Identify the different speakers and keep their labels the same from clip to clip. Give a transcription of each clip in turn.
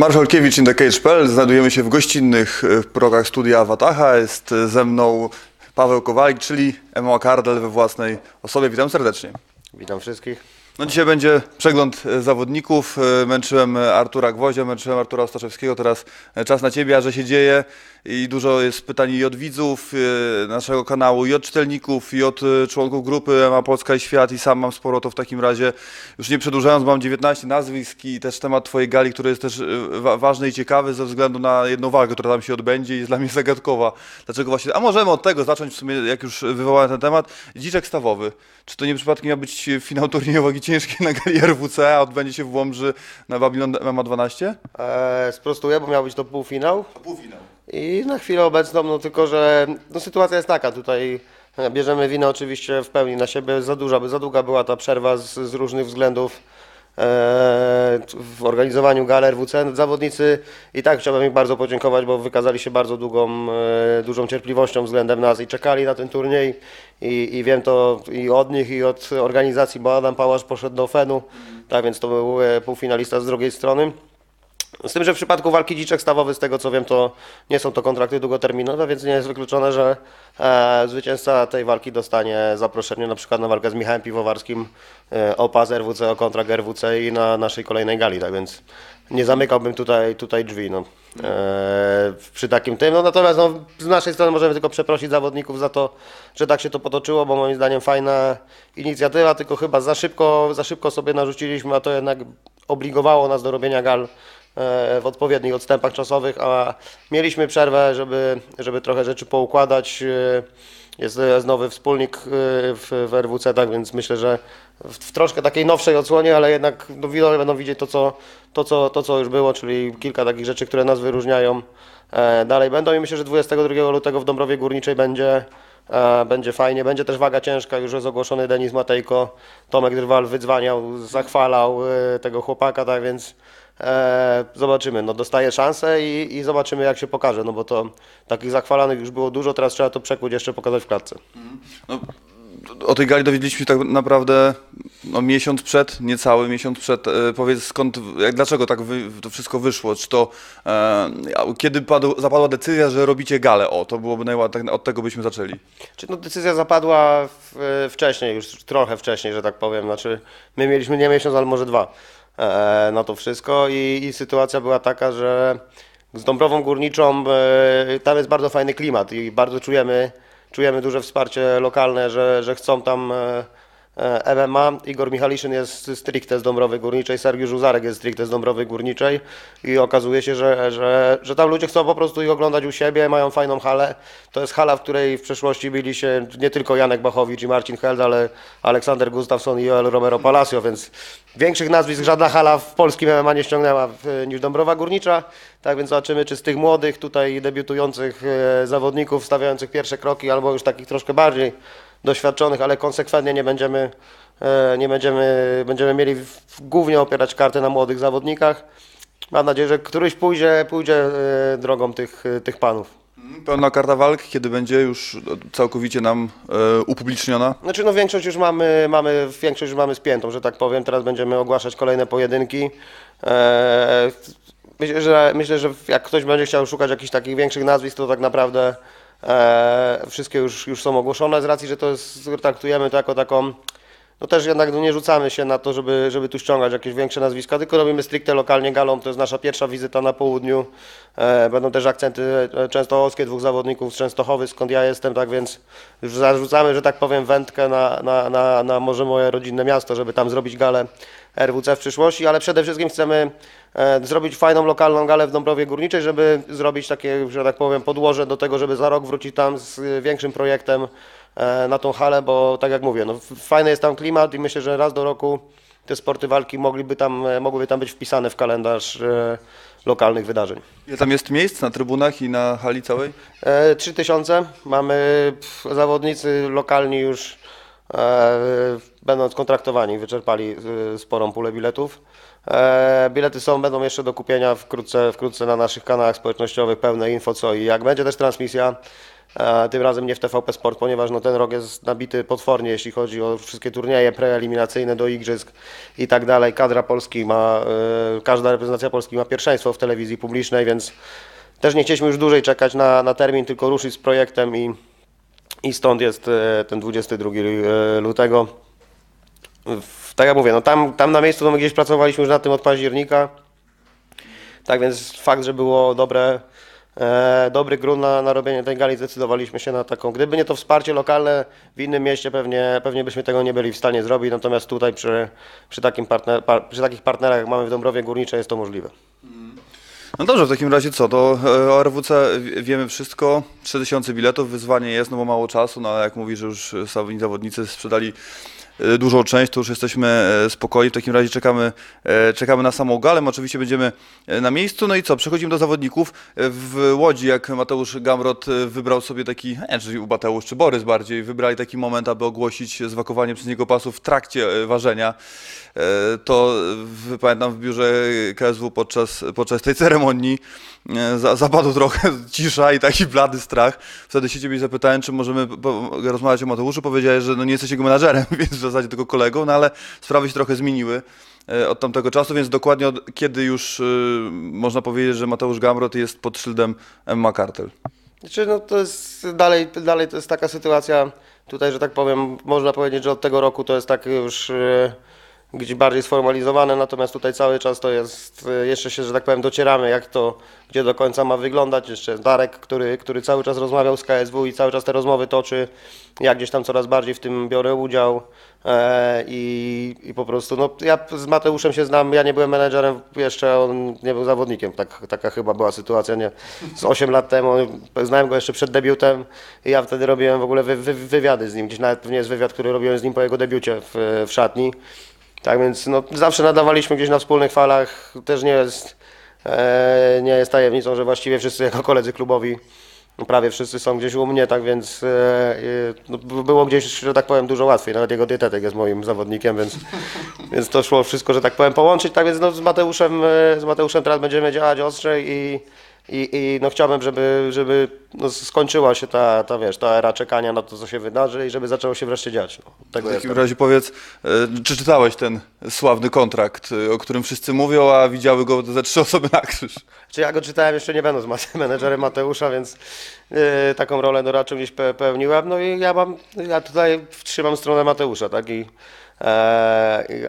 Speaker 1: Marszałkiewicz in the Cage.pl. Znajdujemy się w gościnnych e, progach studia Wataha. Jest e, ze mną Paweł Kowalik, czyli MMA Kardel we własnej osobie. Witam serdecznie.
Speaker 2: Witam wszystkich.
Speaker 1: No dzisiaj będzie przegląd e, zawodników. Męczyłem Artura Gwoździa, męczyłem Artura Ostaszewskiego. Teraz czas na Ciebie, a że się dzieje i dużo jest pytań i od widzów e, naszego kanału, i od czytelników, i od e, członków grupy MMA Polska i Świat i sam mam sporo, to w takim razie już nie przedłużając, mam 19 nazwisk i też temat Twojej gali, który jest też e, wa- ważny i ciekawy ze względu na jedną walkę, która tam się odbędzie i jest dla mnie zagadkowa. Dlaczego właśnie, a możemy od tego zacząć w sumie, jak już wywołałem ten temat. Dziczek stawowy. Czy to nie przypadkiem miał być finał turnieju wagi ciężkiej na gali RWC, a odbędzie się w Łomży na Babylon MMA 12?
Speaker 2: E, sprostuję, bo miał być to półfinał
Speaker 1: Półfinał.
Speaker 2: I na chwilę obecną, no tylko, że no, sytuacja jest taka, tutaj e, bierzemy winę oczywiście w pełni na siebie, za duża, za długa była ta przerwa z, z różnych względów e, w organizowaniu gal RWC. Zawodnicy i tak chciałbym im bardzo podziękować, bo wykazali się bardzo długą, e, dużą cierpliwością względem nas i czekali na ten turniej i, i wiem to i od nich i od organizacji, bo Adam Pałasz poszedł do Fenu, tak więc to był półfinalista z drugiej strony. Z tym, że w przypadku walki dziczek stawowy, z tego co wiem, to nie są to kontrakty długoterminowe, więc nie jest wykluczone, że e, zwycięzca tej walki dostanie zaproszenie na przykład na walkę z Michałem Piwowarskim e, o pas RWC, o kontrakt RWC i na naszej kolejnej gali, tak więc nie zamykałbym tutaj, tutaj drzwi. No. E, przy takim tym, no natomiast no, z naszej strony możemy tylko przeprosić zawodników za to, że tak się to potoczyło, bo moim zdaniem fajna inicjatywa, tylko chyba za szybko, za szybko sobie narzuciliśmy, a to jednak obligowało nas do robienia gal w odpowiednich odstępach czasowych, a mieliśmy przerwę, żeby, żeby trochę rzeczy poukładać. E, Jest, jest nowy wspólnik e, w, w RWC, tak więc myślę, że w, w troszkę takiej nowszej odsłonie, ale jednak no, widzowie będą widzieć to co, to, co, to, co już było, czyli kilka takich rzeczy, które nas wyróżniają. E, Dalej będą i myślę, że 22 lutego w Dąbrowie Górniczej będzie, e, będzie fajnie. Będzie też waga ciężka, już jest ogłoszony Denis Matejko. Tomek Drwal wydzwaniał, zachwalał e, tego chłopaka, tak więc e, zobaczymy. No, dostaje szansę i, i zobaczymy jak się pokaże, no bo to takich zachwalanych już było dużo, teraz trzeba to przekuć, jeszcze pokazać w klatce.
Speaker 1: No, o tej gali dowiedzieliśmy się tak naprawdę no, miesiąc przed, niecały miesiąc przed. E, powiedz skąd, jak, dlaczego tak wy, to wszystko wyszło? Czy to e, kiedy padł, zapadła decyzja, że robicie galę? O, to byłoby najłatwiej, tak, od tego byśmy zaczęli.
Speaker 2: Czy no, decyzja zapadła w, wcześniej, już trochę wcześniej, że tak powiem. Znaczy, my mieliśmy nie miesiąc, ale może dwa e, na to wszystko i, i sytuacja była taka, że z Dąbrową Górniczą e, tam jest bardzo fajny klimat i bardzo czujemy, czujemy duże wsparcie lokalne, że, że chcą tam e, e, MMA. Igor Michaliszyn jest stricte z Dąbrowy Górniczej, Sergiusz Żuzarek jest stricte z Dąbrowy Górniczej i okazuje się, że, że, że tam ludzie chcą po prostu ich oglądać u siebie, mają fajną halę. To jest hala, w której w przeszłości byli się nie tylko Janek Bachowicz i Marcin Held, ale Aleksander Gustafsson i Joel Romero Palacio, więc większych nazwisk żadna hala w polskim MMA nie ściągnęła w- niż Dąbrowa Górnicza. Tak więc zobaczymy, czy z tych młodych tutaj debiutujących e, zawodników, stawiających pierwsze kroki, albo już takich troszkę bardziej doświadczonych, ale konsekwentnie nie będziemy, e, nie będziemy, będziemy mieli głównie opierać kartę na młodych zawodnikach. Mam nadzieję, że któryś pójdzie, pójdzie e, drogą tych, e, tych panów.
Speaker 1: Pełna karta walk, kiedy będzie już całkowicie nam e, upubliczniona?
Speaker 2: Znaczy no większość już mamy, mamy, większość już mamy spiętą, że tak powiem. Teraz będziemy ogłaszać kolejne pojedynki. Eee, myślę, że, myślę, że jak ktoś będzie chciał szukać jakichś takich większych nazwisk, to tak naprawdę wszystkie już, już są ogłoszone z racji, że to jest, traktujemy to jako taką no też jednak no nie rzucamy się na to, żeby, żeby tu ściągać jakieś większe nazwiska, tylko robimy stricte lokalnie galą. To jest nasza pierwsza wizyta na południu. E, będą też akcenty e, częstochowskie, dwóch zawodników z Częstochowy, skąd ja jestem, tak więc już zarzucamy, że tak powiem, wędkę na, na, na, na może moje rodzinne miasto, żeby tam zrobić galę RWC w przyszłości, ale przede wszystkim chcemy e, zrobić fajną lokalną galę w Dąbrowie Górniczej, żeby zrobić takie, że tak powiem, podłoże do tego, żeby za rok wrócić tam z większym projektem e, na tą halę, bo tak jak mówię, no, fajny jest tam klimat i myślę, że raz do roku te sporty walki mogliby tam, e, mogłyby tam być wpisane w kalendarz lokalnych wydarzeń.
Speaker 1: Ile tam jest miejsc na trybunach i na hali całej?
Speaker 2: E, 3000. Mamy zawodnicy lokalni już będąc kontraktowani, wyczerpali e, sporą pulę biletów. E, bilety są, będą jeszcze do kupienia wkrótce, wkrótce na naszych kanałach społecznościowych, pełne info co i jak. Będzie też transmisja e, tym razem nie w TVP Sport, ponieważ no, ten rok jest nabity potwornie, jeśli chodzi o wszystkie turnieje preeliminacyjne do igrzysk i tak dalej. Kadra Polski ma, e, każda reprezentacja Polski ma pierwszeństwo w telewizji publicznej, więc też nie chcieliśmy już dłużej czekać na, na termin, tylko ruszyć z projektem i, i stąd jest e, ten 22 e, lutego. Tak jak mówię, no tam, tam na miejscu to my gdzieś pracowaliśmy już nad tym od października. Tak więc fakt, że było dobre, e, dobry grunt na, na robienie tej gali, zdecydowaliśmy się na taką. Gdyby nie to wsparcie lokalne w innym mieście, pewnie, pewnie byśmy tego nie byli w stanie zrobić. Natomiast tutaj przy, przy, takim partner, par, przy takich partnerach, jak mamy w Dąbrowie Górniczej, jest to możliwe.
Speaker 1: No dobrze, w takim razie co, to e, o RWC wie- wiemy wszystko, 3000 biletów, wyzwanie jest, no bo mało czasu, no ale jak mówi, że już sami zawodnicy sprzedali dużą część, to już jesteśmy e, spokojni, w takim razie czekamy, e, czekamy na samą galę, oczywiście będziemy e, na miejscu, no i co, przechodzimy do zawodników, E, w Łodzi jak Mateusz Gamrot e, wybrał sobie taki, nie wiem, czy Mateusz, czy Borys bardziej, wybrali taki moment, aby ogłosić zwakowanie przez niego pasów w trakcie e, ważenia, E, to pamiętam w biurze KSW podczas, podczas tej ceremonii e, za, zapadł trochę cisza i taki blady strach. Wtedy się ciebie zapytałem, czy możemy rozmawiać o Mateuszu. Powiedziałeś, że no nie jesteś jego menadżerem, więc w zasadzie tylko kolegą, no ale sprawy się trochę zmieniły e, od tamtego czasu, więc dokładnie od kiedy już e, można powiedzieć, że Mateusz Gamrot jest pod szyldem Emma Kartel.
Speaker 2: Znaczy, no to jest dalej, dalej to jest taka sytuacja tutaj, że tak powiem, można powiedzieć, że od tego roku to jest tak już e, gdzieś bardziej sformalizowane, natomiast tutaj cały czas to jest, e, jeszcze się, że tak powiem, docieramy, jak to, gdzie do końca ma wyglądać. Jeszcze Darek, który, który cały czas rozmawiał z KSW i cały czas te rozmowy toczy, ja gdzieś tam coraz bardziej w tym biorę udział e, i, i po prostu, no ja z Mateuszem się znam, ja nie byłem menedżerem jeszcze, on nie był zawodnikiem, tak, taka chyba była sytuacja, nie, z 8 lat temu, znałem go jeszcze przed debiutem i ja wtedy robiłem w ogóle wy, wy, wywiady z nim, gdzieś nawet nie jest wywiad, który robiłem z nim po jego debiucie w, w szatni, tak więc no, zawsze nadawaliśmy gdzieś na wspólnych falach, też nie jest, e, nie jest tajemnicą, że właściwie wszyscy jako koledzy klubowi no, prawie wszyscy są gdzieś u mnie, tak więc e, e, no, było gdzieś, że tak powiem, dużo łatwiej. Nawet jego dietetyk jest moim zawodnikiem, więc, więc to szło wszystko, że tak powiem, połączyć. Tak więc no, z, Mateuszem, e, z Mateuszem teraz będziemy działać ostrzej i, i, i no, chciałbym, żeby, żeby no, skończyła się ta, ta, wiesz, ta era czekania na to, co się wydarzy i żeby zaczęło się wreszcie dziać. No, tego
Speaker 1: W takim razie powiedz, e, czy czytałeś ten sławny kontrakt, e, o którym wszyscy mówią, a widziały go ze trzy osoby na krzyż?
Speaker 2: Czy ja go czytałem jeszcze nie będąc menedżerem Mateusza, więc yy, taką rolę no, raczej gdzieś pe- pełniłem. No i ja mam, ja tutaj trzymam stronę Mateusza, tak? I,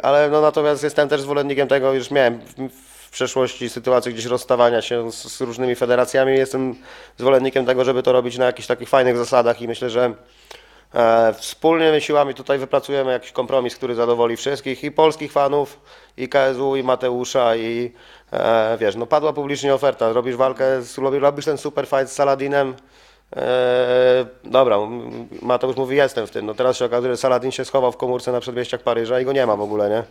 Speaker 2: ale no natomiast jestem też zwolennikiem tego, już miałem przeszłości sytuację gdzieś rozstawania się z, z różnymi federacjami. Jestem zwolennikiem tego, żeby to robić na jakichś takich fajnych zasadach i myślę, że E, Wspólnymi siłami tutaj wypracujemy jakiś kompromis, który zadowoli wszystkich i polskich fanów, i KSU, i Mateusza, i e, wiesz, no padła publicznie oferta, robisz walkę, z, robisz- ten super fight z Saladinem, e, dobra, Mateusz mówi jestem w tym, no teraz się okazuje, że Saladin się schował w komórce na przedmieściach Paryża i go nie ma w ogóle, nie?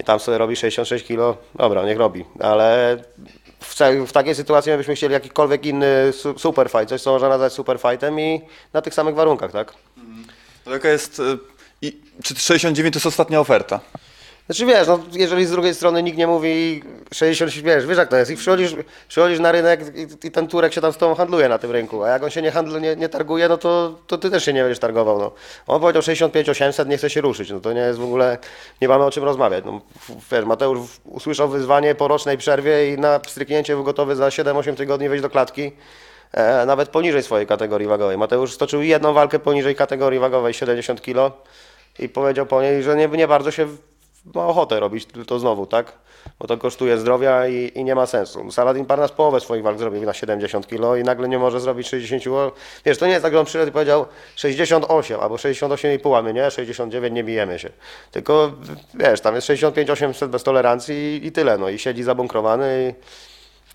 Speaker 2: I tam sobie robi 66 kilo, dobra, niech robi, ale w, w takiej sytuacji my byśmy chcieli jakikolwiek inny su- super fight, coś co można nazwać super fightem i na tych samych warunkach, tak?
Speaker 1: To Jaka jest, e, i, czy 69 to jest ostatnia oferta?
Speaker 2: Znaczy wiesz, no, jeżeli z drugiej strony nikt nie mówi 60, wiesz, wiesz jak to jest i przychodzisz, przychodzisz na rynek i, i ten Turek się tam z tobą handluje na tym rynku, a jak on się nie, handlu, nie, nie targuje, no to, to ty też się nie będziesz targował, no. On powiedział 65 800, nie chce się ruszyć, no to nie jest w ogóle, nie mamy o czym rozmawiać, no. Wiesz, Mateusz usłyszał wyzwanie po rocznej przerwie i na stryknięcie był gotowy za 7-8 tygodni wejść do klatki. E, nawet poniżej swojej kategorii wagowej. Mateusz stoczył jedną walkę poniżej kategorii wagowej 70 kg i powiedział po niej, że nie, nie bardzo się ma ochotę robić to znowu, tak? Bo to kosztuje zdrowia i, i nie ma sensu. Saladin Parnas połowę swoich walk zrobił na 70 kg i nagle nie może zrobić 60 kg. Wiesz, to nie jest tak, że on przyszedł i powiedział 68 albo 68,5, a my nie, 69 nie bijemy się. Tylko wiesz, tam jest 65-800 bez tolerancji i, i tyle, no i siedzi zabunkrowany i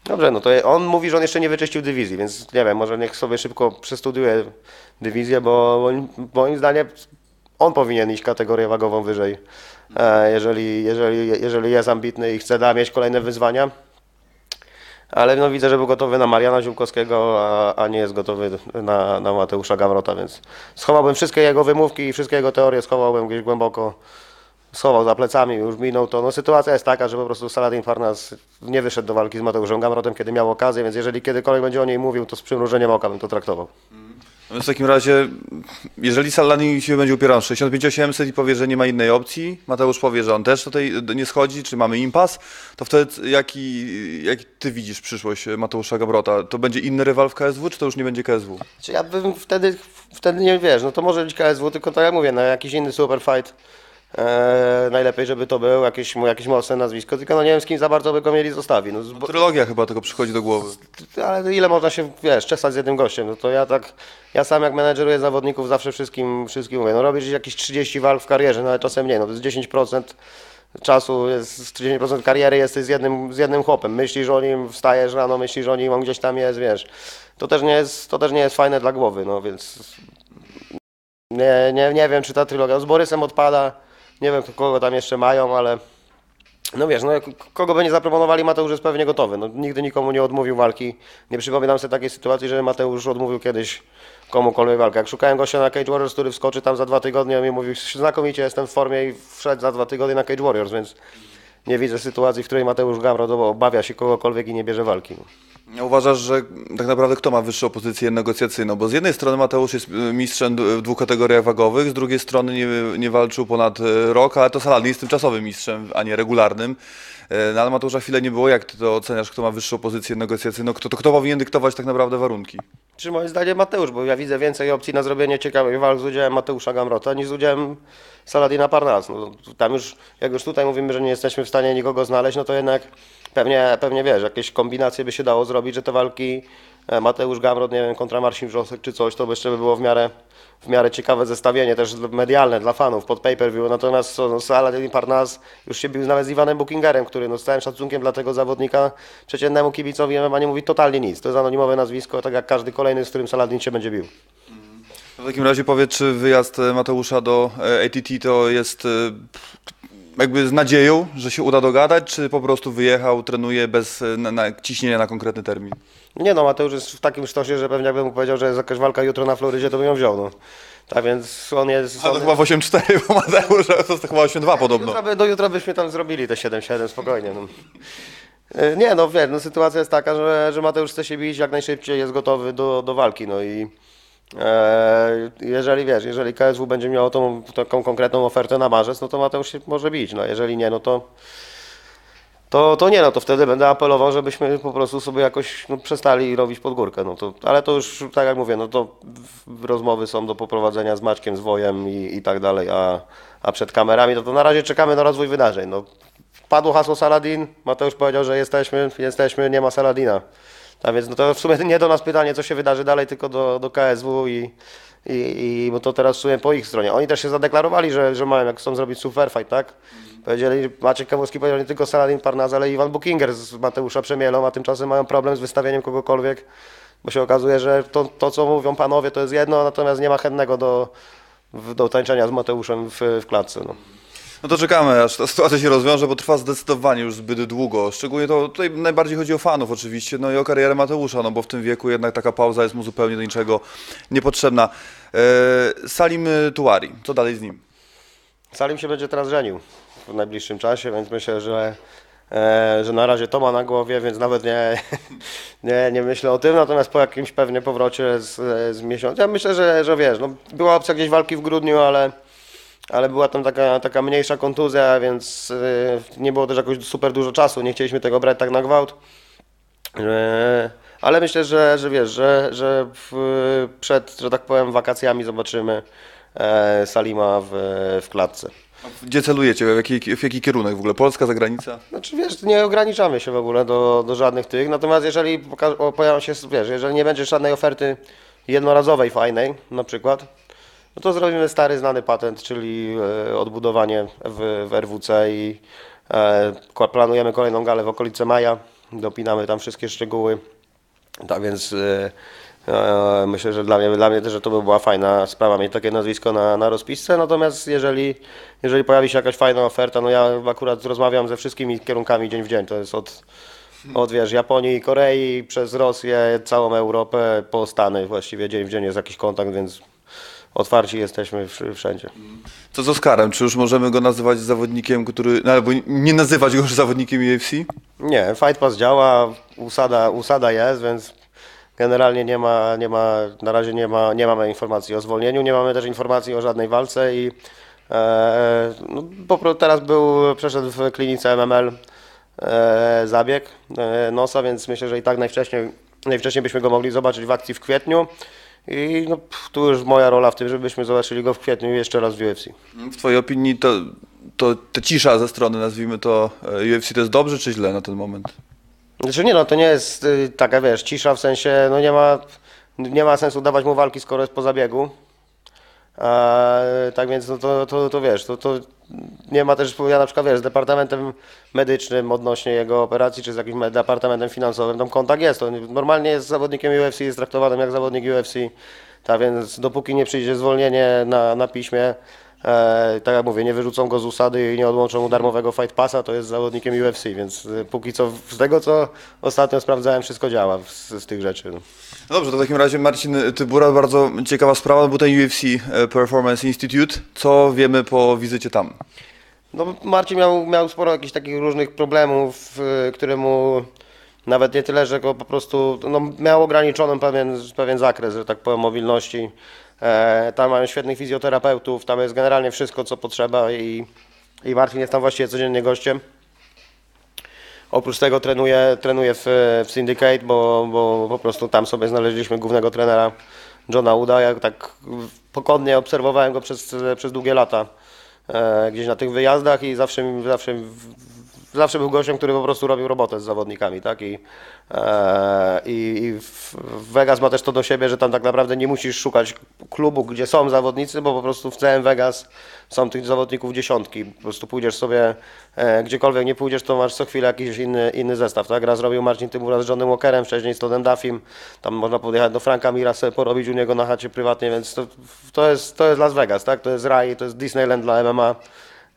Speaker 2: Dobrze, no to on mówi, że on jeszcze nie wyczyścił dywizji, więc nie wiem, może niech sobie szybko przestudiuje dywizję, bo moim, zdaniem on powinien iść kategorię wagową wyżej, jeżeli, jeżeli, jeżeli jest ambitny i chce da mieć kolejne wyzwania. Ale no widzę, że był gotowy na Mariana Ziółkowskiego, a, a nie jest gotowy na, na Mateusza Gamrota, więc schowałbym wszystkie jego wymówki i wszystkie jego teorie, schowałbym gdzieś głęboko schował za plecami, już minął to. No, sytuacja jest taka, że po prostu Saladin Farnas nie wyszedł do walki z Mateuszem Gamrotem, kiedy miał okazję, więc jeżeli kiedykolwiek będzie o niej mówił, to z przymrużeniem oka bym to traktował.
Speaker 1: W takim razie, jeżeli Saladin się będzie upierał na 65-800 i powie, że nie ma innej opcji, Mateusz powie, że on też tutaj nie schodzi, czy mamy impas, to wtedy jaki, jak ty widzisz przyszłość Mateusza Gabrota? To będzie inny rywal w KSW, czy to już nie będzie KSW?
Speaker 2: Czy ja bym wtedy, wtedy nie wiesz, no to może być KSW, tylko tak jak mówię, no jakiś inny super fight. E, najlepiej, żeby to był jakieś, jakieś mocne nazwisko, tylko no nie wiem z kim za bardzo by go mieli zostawić. No, bo,
Speaker 1: Trylogia chyba tylko przychodzi do głowy.
Speaker 2: ale ile można się, wiesz, czesać z jednym gościem? No to ja tak, ja sam jak menedżeruję zawodników zawsze wszystkim, wszystkim mówię, no robisz jakieś 30 walk w karierze, no ale czasem mniej, no to jest 10% czasu, jest 30% kariery jesteś z jednym, z jednym chłopem, myślisz o nim, wstajesz rano, myślisz o nim, on gdzieś tam jest, wiesz, to też nie jest, to też nie jest fajne dla głowy, no więc nie, nie, nie wiem, czy ta trylogia, z Borysem odpada, nie wiem, kogo tam jeszcze mają, ale no wiesz, no kogo by nie zaproponowali, Mateusz jest pewnie gotowy. No, nigdy nikomu nie odmówił walki. Nie przypominam sobie takiej sytuacji, że Mateusz odmówił kiedyś komukolwiek walkę. Jak szukałem gościa na Cage Warriors, który wskoczy tam za dwa tygodnie, on mi mówił, znakomicie jestem w formie i wszedł za dwa tygodnie na Cage Warriors, więc nie widzę sytuacji, w której Mateusz Gamrot obawia się kogokolwiek i nie bierze walki.
Speaker 1: Uważasz, że tak naprawdę kto ma wyższą pozycję negocjacyjną? Bo z jednej strony Mateusz jest y, mistrzem w dwóch kategoriach wagowych, z drugiej strony nie, nie walczył ponad y, rok, ale to Saladin jest tymczasowym mistrzem, a nie regularnym. Y, No ale Mateusza chwilę nie było. Jak ty to oceniasz, kto ma wyższą pozycję negocjacyjną? Kto, to kto powinien dyktować tak naprawdę warunki?
Speaker 2: Czy moim zdaniem Mateusz, bo ja widzę więcej opcji na zrobienie ciekawych walk z udziałem Mateusza Gamrota niż z udziałem Saladina Parnas. No, tam już, jak już tutaj mówimy, że nie jesteśmy w stanie nikogo znaleźć, no to jednak pewnie, pewnie wiesz, jakieś kombinacje by się dało zrobić, że te walki e, Mateusz Gamrot, nie wiem, kontra Marcin Wrzosek czy coś, to by jeszcze by było w miarę, w miarę ciekawe zestawienie, też medialne dla fanów pod pay-per-view. Natomiast no, Saladin Parnas już się bił nawet z Iwanem Bookingerem, który no, z całym szacunkiem dla tego zawodnika przeciętnemu kibicowi MMA nie mówi totalnie nic. To jest anonimowe nazwisko, tak jak każdy kolejny, z którym Saladin się będzie bił.
Speaker 1: W takim razie powiedz, czy wyjazd e, Mateusza do e, ATT to jest e, jakby z nadzieją, że się uda dogadać, czy po prostu wyjechał, trenuje bez e, na, na, ciśnienia na konkretny termin?
Speaker 2: Nie no, Mateusz jest w takim sztosie, że pewnie jakbym mu powiedział, że jest jakaś walka jutro na Florydzie, to bym ją wziął. No. Tak więc on jest...
Speaker 1: A
Speaker 2: on
Speaker 1: to chyba w 8-4, bo Mateusz to jest chyba 8-2 podobno.
Speaker 2: Jutra by, do jutra byśmy tam zrobili te 7-7 spokojnie. No. E, Nie no, wiesz, no, sytuacja jest taka, że, że Mateusz chce się bić jak najszybciej, jest gotowy do, do walki, no i jeżeli wiesz, jeżeli KSW będzie miało tą taką konkretną ofertę na marzec, no to Mateusz się może bić, no jeżeli nie, no to to, to nie, no to wtedy będę apelował, żebyśmy po prostu sobie jakoś no, przestali robić pod górkę, no to, ale to już, tak jak mówię, no to rozmowy są do poprowadzenia z Maćkiem, z Wojem i, i tak dalej, a, a przed kamerami, no to na razie czekamy na rozwój wydarzeń, no. Padło hasło Saladin, Mateusz powiedział, że jesteśmy, jesteśmy, nie ma Saladina. A więc no to w sumie nie do nas pytanie, co się wydarzy dalej, tylko do, do KSW i, i, i bo to teraz w sumie po ich stronie. Oni też się zadeklarowali, że, że mają, jak chcą zrobić super fight, tak? Powiedzieli, Maciek Kawowski powiedział nie tylko Saladin Parnaz, ale i Iwan Bookinger z Mateusza Przemielą, a tymczasem mają problem z wystawieniem kogokolwiek, bo się okazuje, że to, to co mówią panowie, to jest jedno, natomiast nie ma chętnego do, do tańczenia z Mateuszem w, w klatce. No.
Speaker 1: No to czekamy, aż ta sytuacja się rozwiąże, bo trwa zdecydowanie już zbyt długo. Szczególnie to tutaj najbardziej chodzi o fanów oczywiście, no i o karierę Mateusza, no bo w tym wieku jednak taka pauza jest mu zupełnie do niczego niepotrzebna. E, Salim Tuari, co dalej z nim?
Speaker 2: Salim się będzie teraz żenił w najbliższym czasie, więc myślę, że, e, że na razie to ma na głowie, więc nawet nie, nie, nie myślę o tym. Natomiast po jakimś pewnie powrocie z, z miesiąca, ja myślę, że, że wiesz, no, była opcja gdzieś walki w grudniu, ale, ale była tam taka, taka mniejsza kontuzja, więc e, nie było też jakoś super dużo czasu. Nie chcieliśmy tego brać tak na gwałt. E, Ale myślę, że, że wiesz, że, że przed, że tak powiem, wakacjami zobaczymy e, Salima w, w klatce.
Speaker 1: Gdzie celujecie? W jaki, w jaki kierunek w ogóle? Polska, zagranica?
Speaker 2: Znaczy wiesz, nie ograniczamy się w ogóle do, do żadnych tych, natomiast jeżeli pojawią się, wiesz, jeżeli nie będzie żadnej oferty jednorazowej fajnej na przykład, no to zrobimy stary znany patent, czyli e, odbudowanie w, w RWC i e, planujemy kolejną galę w okolice maja, dopinamy tam wszystkie szczegóły, tak więc e, myślę, że dla mnie, dla mnie też, że to by była fajna sprawa mieć takie nazwisko na, na rozpisce, natomiast jeżeli, jeżeli pojawi się jakaś fajna oferta, no ja akurat rozmawiam ze wszystkimi kierunkami dzień w dzień, to jest od, od wiesz, Japonii, Korei, przez Rosję, całą Europę, po Stany właściwie dzień w dzień jest jakiś kontakt, więc otwarci jesteśmy wsz- wszędzie.
Speaker 1: Co z Oskarem? Czy już możemy go nazywać zawodnikiem, który... No, albo nie nazywać go już zawodnikiem UFC?
Speaker 2: Nie, Fight Pass działa, usada, usada jest, więc generalnie nie ma, nie ma, na razie nie, ma, nie mamy informacji o zwolnieniu, nie mamy też informacji o żadnej walce i e, no, teraz był, przeszedł w klinice MML e, zabieg e, nosa, więc myślę, że i tak najwcześniej, najwcześniej byśmy go mogli zobaczyć w akcji w kwietniu. I no, pff, tu już moja rola w tym, żebyśmy zobaczyli go w kwietniu jeszcze raz w UFC.
Speaker 1: W Twojej opinii to, to, to cisza ze strony, nazwijmy to e, UFC, to jest dobrze czy źle na ten moment?
Speaker 2: Znaczy nie no, to nie jest y, taka, wiesz, cisza w sensie, no nie ma, nie ma sensu dawać mu walki, skoro jest po zabiegu. Tak więc, no to, to, to wiesz, to, to nie ma też, ja na przykład, wiesz, z departamentem medycznym odnośnie jego operacji, czy z jakimś me- departamentem finansowym, tam kontakt jest, to normalnie jest zawodnikiem UFC, jest traktowanym jak zawodnik UFC, tak więc dopóki nie przyjdzie zwolnienie na, na piśmie, E, tak jak mówię, nie wyrzucą go z usady i nie odłączą mu darmowego fight passa, to jest zawodnikiem UFC, więc e, póki co z tego co ostatnio sprawdzałem, wszystko działa z, z tych rzeczy. No.
Speaker 1: No dobrze, to w takim razie Marcin Tybura, bardzo ciekawa sprawa, był ten UFC e, Performance Institute. Co wiemy po wizycie tam?
Speaker 2: No, Marcin miał, miał sporo jakichś takich różnych problemów, y, które mu nawet nie tyle, że go po prostu no, miał ograniczony pewien, pewien zakres, że tak powiem, mobilności. E, tam mają świetnych fizjoterapeutów, tam jest generalnie wszystko, co potrzeba i, i Marcin jest tam właściwie codziennie gościem. Oprócz tego trenuje, trenuje w, w Syndicate, bo, bo po prostu tam sobie znaleźliśmy głównego trenera Johna Uda. Ja tak pokornie obserwowałem go przez, przez długie lata e, gdzieś na tych wyjazdach i zawsze, zawsze, zawsze był gościem, który po prostu robił robotę z zawodnikami, tak? I, e, i, Vegas ma też to do siebie, że tam tak naprawdę nie musisz szukać klubu, gdzie są zawodnicy, bo po prostu w całym Vegas są tych zawodników dziesiątki. Po prostu pójdziesz sobie, e, gdziekolwiek nie pójdziesz, to masz co chwilę jakiś inny, inny zestaw, tak? Raz robił Marcin Tybura z Johnem Walkerem, wcześniej z Toddem Duffim, tam można podjechać do Franka Mira sobie porobić u niego na chacie prywatnie, więc to, to, jest, to jest Las Vegas, tak? To jest raj, to jest Disneyland dla MMA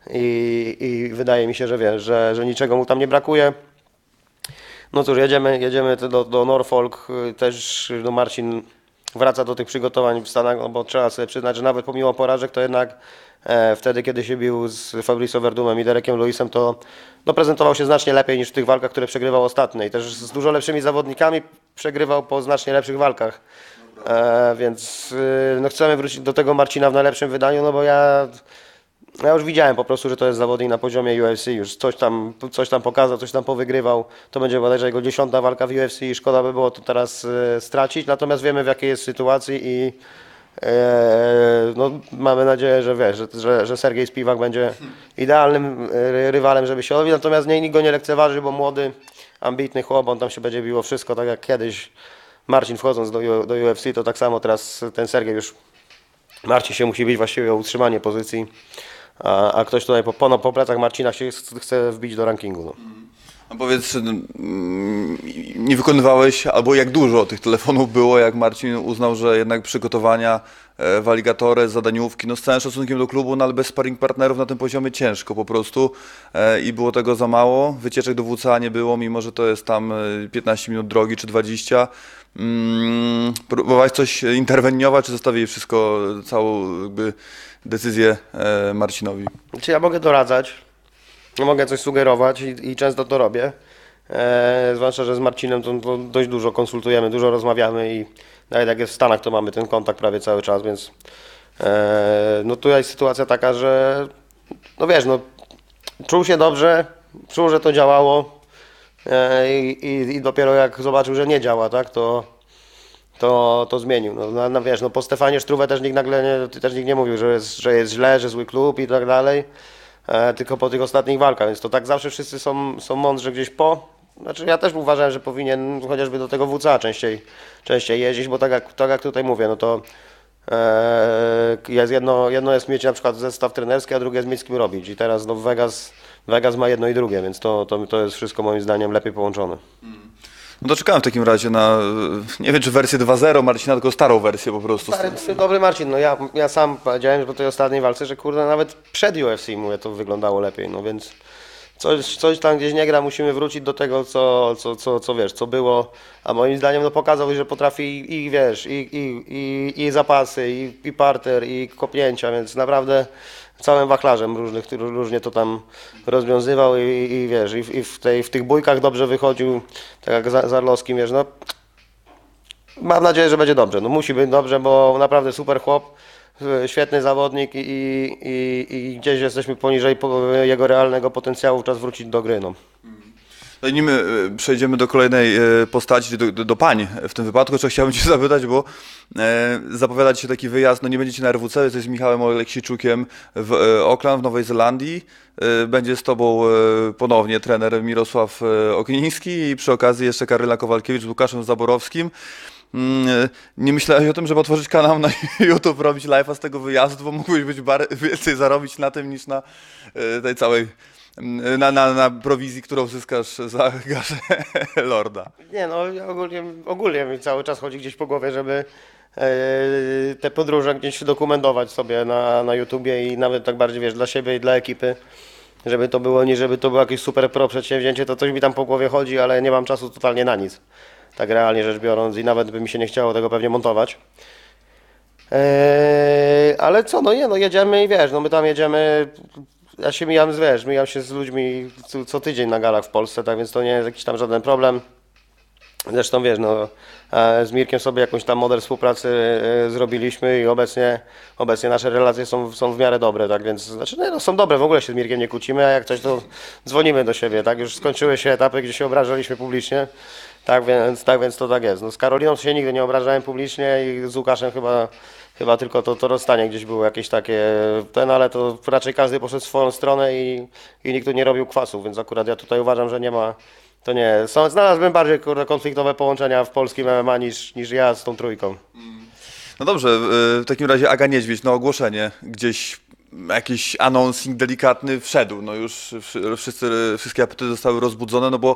Speaker 2: i, i wydaje mi się, że wiesz, że, że niczego mu tam nie brakuje. No cóż, jedziemy, jedziemy do, do Norfolk, też no Marcin wraca do tych przygotowań w Stanach, no bo trzeba sobie przyznać, że nawet pomimo porażek, to jednak e, wtedy, kiedy się bił z Fabricio Verdumem i Derekiem Lewisem, to no, prezentował się znacznie lepiej niż w tych walkach, które przegrywał ostatnio i też z dużo lepszymi zawodnikami przegrywał po znacznie lepszych walkach. E, więc y, no, chcemy wrócić do tego Marcina w najlepszym wydaniu, no bo ja ja już widziałem po prostu, że to jest zawodnik na poziomie UFC, już coś tam, coś tam pokazał, coś tam powygrywał. To będzie bodajże jego dziesiąta walka w UFC i szkoda by było to teraz e, stracić. Natomiast wiemy w jakiej jest sytuacji i e, no, mamy nadzieję, że wiesz, że, że, że Sergiej Spiwak będzie idealnym e, rywalem, żeby się odbić. Natomiast nie, nikt go nie lekceważy, bo młody, ambitny chłop, on tam się będzie biło wszystko, tak jak kiedyś Marcin wchodząc do, do UFC, to tak samo teraz ten Sergiej już Marcin się musi bić właściwie o utrzymanie pozycji, a, a ktoś tutaj po, po, po plecach Marcina się ch- chce wbić do rankingu. No.
Speaker 1: No powiedz, nie wykonywałeś, albo jak dużo tych telefonów było, jak Marcin uznał, że jednak przygotowania e, w zadaniówki, no z całym szacunkiem do klubu, no ale bez sparring partnerów na tym poziomie ciężko po prostu e, i było tego za mało. Wycieczek do WCA nie było, mimo że to jest tam e, 15 minut drogi czy 20. Mm, próbowałeś coś interweniować, czy zostawili wszystko, całą jakby decyzję e, Marcinowi?
Speaker 2: Czy ja mogę doradzać, mogę coś sugerować i, i często to robię. E, zwłaszcza, że z Marcinem to, to dość dużo konsultujemy, dużo rozmawiamy i nawet jak jest w Stanach, to mamy ten kontakt prawie cały czas, więc e, no jest sytuacja taka, że no wiesz, no czuł się dobrze, czuł, że to działało e, i, i dopiero jak zobaczył, że nie działa, tak, to, to, to zmienił. No, no, no wiesz, no po Stefanie Struwe też nikt nagle nie, też nikt nie mówił, że jest, że jest źle, że zły klub i tak dalej, e, tylko po tych ostatnich walkach, więc to tak zawsze wszyscy są, są mądrzy gdzieś po. Znaczy ja też uważałem, że powinien chociażby do tego WCA częściej, częściej jeździć, bo tak jak, tak jak tutaj mówię, no to e, jest jedno, jedno jest mieć na przykład zestaw trenerski, a drugie jest mieć z kim robić i teraz no Vegas, Vegas ma jedno i drugie, więc to, to, to jest wszystko moim zdaniem lepiej połączone.
Speaker 1: No to czekałem w takim razie na, nie wiem czy wersję 2.0 Marcina, tylko starą wersję po prostu.
Speaker 2: Stary, dobry Marcin, no ja, ja sam powiedziałem po tej ostatniej walce, że kurde nawet przed UFC mówię to wyglądało lepiej, no więc coś, coś tam gdzieś nie gra, musimy wrócić do tego, co, co, co, co wiesz, co było, a moim zdaniem no pokazał, że potrafi i wiesz, i, i, i, i zapasy, i, i parter, i kopnięcia, więc naprawdę całym wachlarzem różnych, różnie to tam rozwiązywał i, i, wiesz, i, w- i w, tej, w tych bójkach dobrze wychodził, tak jak Za- Zarlowski, wiesz, no Mam nadzieję, że będzie dobrze. No musi być dobrze, bo naprawdę super chłop, e, świetny zawodnik i, i, i gdzieś jesteśmy poniżej po- jego realnego potencjału, czas wrócić do gry. No.
Speaker 1: No i nim e, przejdziemy do kolejnej e, postaci, do, do, do pań w tym wypadku, to chciałbym Cię zapytać, bo e, zapowiada Ci się taki wyjazd, no nie będziecie na RWC, jesteś z Michałem Oleksijczukiem w e, Auckland w Nowej Zelandii. E, będzie z Tobą e, ponownie trener Mirosław e, Okniński i przy okazji jeszcze Karyla Kowalkiewicz z Łukaszem Zaborowskim. Mm, Nie myślałeś o tym, żeby otworzyć kanał na YouTube, robić live'a z tego wyjazdu, bo mógłbyś być bar- więcej zarobić na tym niż na tej całej na, na, na prowizji, którą zyskasz za gaszę Lorda.
Speaker 2: Nie no, ogólnie, ogólnie mi cały czas chodzi gdzieś po głowie, żeby e, te podróże gdzieś dokumentować sobie na, na YouTubie i nawet tak bardziej, wiesz, dla siebie i dla ekipy, żeby to było, nie żeby to było jakieś super pro przedsięwzięcie, to coś mi tam po głowie chodzi, ale nie mam czasu totalnie na nic, tak realnie rzecz biorąc i nawet by mi się nie chciało tego pewnie montować. Eee, ale co, no nie, no jedziemy i wiesz, no my tam jedziemy, ja się mijam wiesz, mijam się z ludźmi co, co tydzień na galach w Polsce, tak więc to nie jest jakiś tam żaden problem. Zresztą wiesz, no, e, z Mirkiem sobie jakąś tam model współpracy e, zrobiliśmy i obecnie, obecnie nasze relacje są, są w miarę dobre, tak więc, znaczy nie, no, są dobre, w ogóle się z Mirkiem nie kłócimy, a jak coś to dzwonimy do siebie, tak, już skończyły się etapy, gdzie się obrażaliśmy publicznie, tak więc, tak więc to tak jest. No, z Karoliną się nigdy nie obrażałem publicznie i z Łukaszem chyba, chyba tylko to, to rozstanie gdzieś było jakieś takie, ten, ale to raczej każdy poszedł w swoją stronę i, i nikt tu nie robił kwasów, więc akurat ja tutaj uważam, że nie ma, to nie, są, znalazłbym bardziej kurde, konfliktowe połączenia w polskim MMA niż, niż ja z tą trójką.
Speaker 1: No dobrze, y, w takim razie Aga Niedźwiedź na ogłoszenie gdzieś jakiś announcing delikatny wszedł. No już wszy- wszyscy, wszystkie apetyty zostały rozbudzone, no bo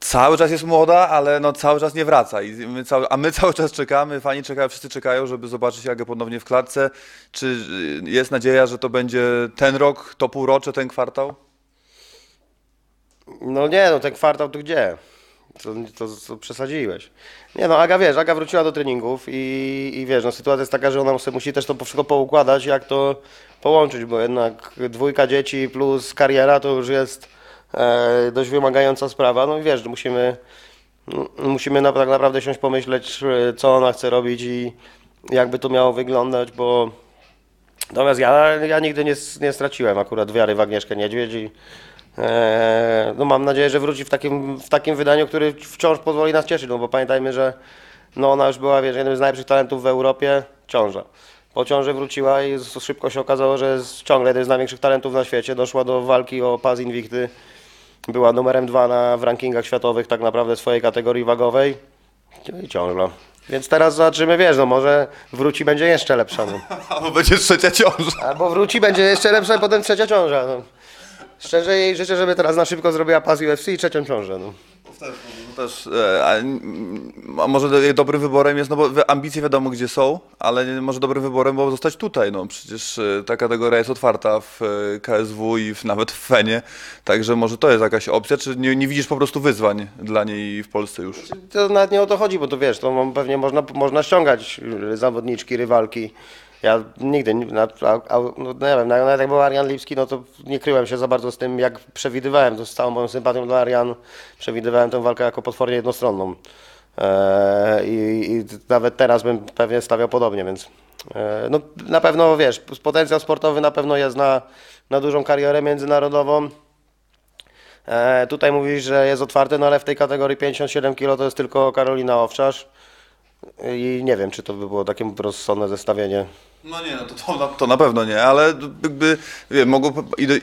Speaker 1: cały czas jest młoda, ale no cały czas nie wraca. I my cały, a my cały czas czekamy, fani czekają, wszyscy czekają, żeby zobaczyć Agę ponownie w klatce. Czy y, jest nadzieja, że to będzie ten rok, to półrocze, ten kwartał?
Speaker 2: No nie, no ten kwartał tu gdzie? To, to, to przesadziłeś. Nie no, Aga wiesz, Aga wróciła do treningów i, i wiesz, no sytuacja jest taka, że ona musi też to wszystko poukładać, jak to połączyć, bo jednak dwójka dzieci plus kariera to już jest dość wymagająca sprawa. No i wiesz, musimy, musimy tak naprawdę siąść pomyśleć, e, co ona chce robić i jakby to miało wyglądać, bo Natomiast ja, ja nigdy nie, nie straciłem akurat wiary w Agnieszkę Niedźwiedź i e, no mam nadzieję, że wróci w takim, w takim wydaniu, który wciąż pozwoli nas cieszyć, no bo pamiętajmy, że no ona już była wiesz, jednym z najlepszych talentów w Europie, ciąża. Po ciąży wróciła i szybko się okazało, że jest ciągle jednym z największych talentów na świecie. Doszła do walki o pas Invicty, była numerem dwa na, w rankingach światowych tak naprawdę swojej kategorii wagowej i ciąża. Więc teraz zobaczymy, wiesz, no może wróci, będzie jeszcze lepsza. No.
Speaker 1: Albo będzie trzecia ciąża.
Speaker 2: Albo wróci, będzie jeszcze lepsza, a potem trzecia ciąża. No. Szczerze jej życzę, żeby teraz na szybko zrobiła pas UFC i trzecią ciążę. No.
Speaker 1: Też, e, a, a może do- dobrym wyborem jest, no bo ambicje wiadomo gdzie są, ale może dobrym wyborem było zostać tutaj, no przecież e, ta kategoria jest otwarta w e, KSW i w, nawet w Fenie, także może to jest jakaś opcja, czy nie, nie widzisz po prostu wyzwań dla niej w Polsce już?
Speaker 2: To nawet nie o to chodzi, bo to wiesz, to pewnie można, można ściągać y, zawodniczki, rywalki. Ja nigdy, na, a, no, nie wiem, nawet jak był Arian Lipski, no to nie kryłem się za bardzo z tym, jak przewidywałem, to z całą moją sympatią dla Arian, przewidywałem tę walkę jako potwornie jednostronną. E, i, I nawet teraz bym pewnie stawiał podobnie, więc e, no, na pewno, wiesz, potencjał sportowy na pewno jest na, na dużą karierę międzynarodową. E, tutaj mówisz, że jest otwarty, no ale w tej kategorii 57 kg to jest tylko Karolina Owczarz. I nie wiem, czy to by było takie rozsądne zestawienie.
Speaker 1: No nie, no to, to, na, to na pewno nie, ale jakby wiem, mogą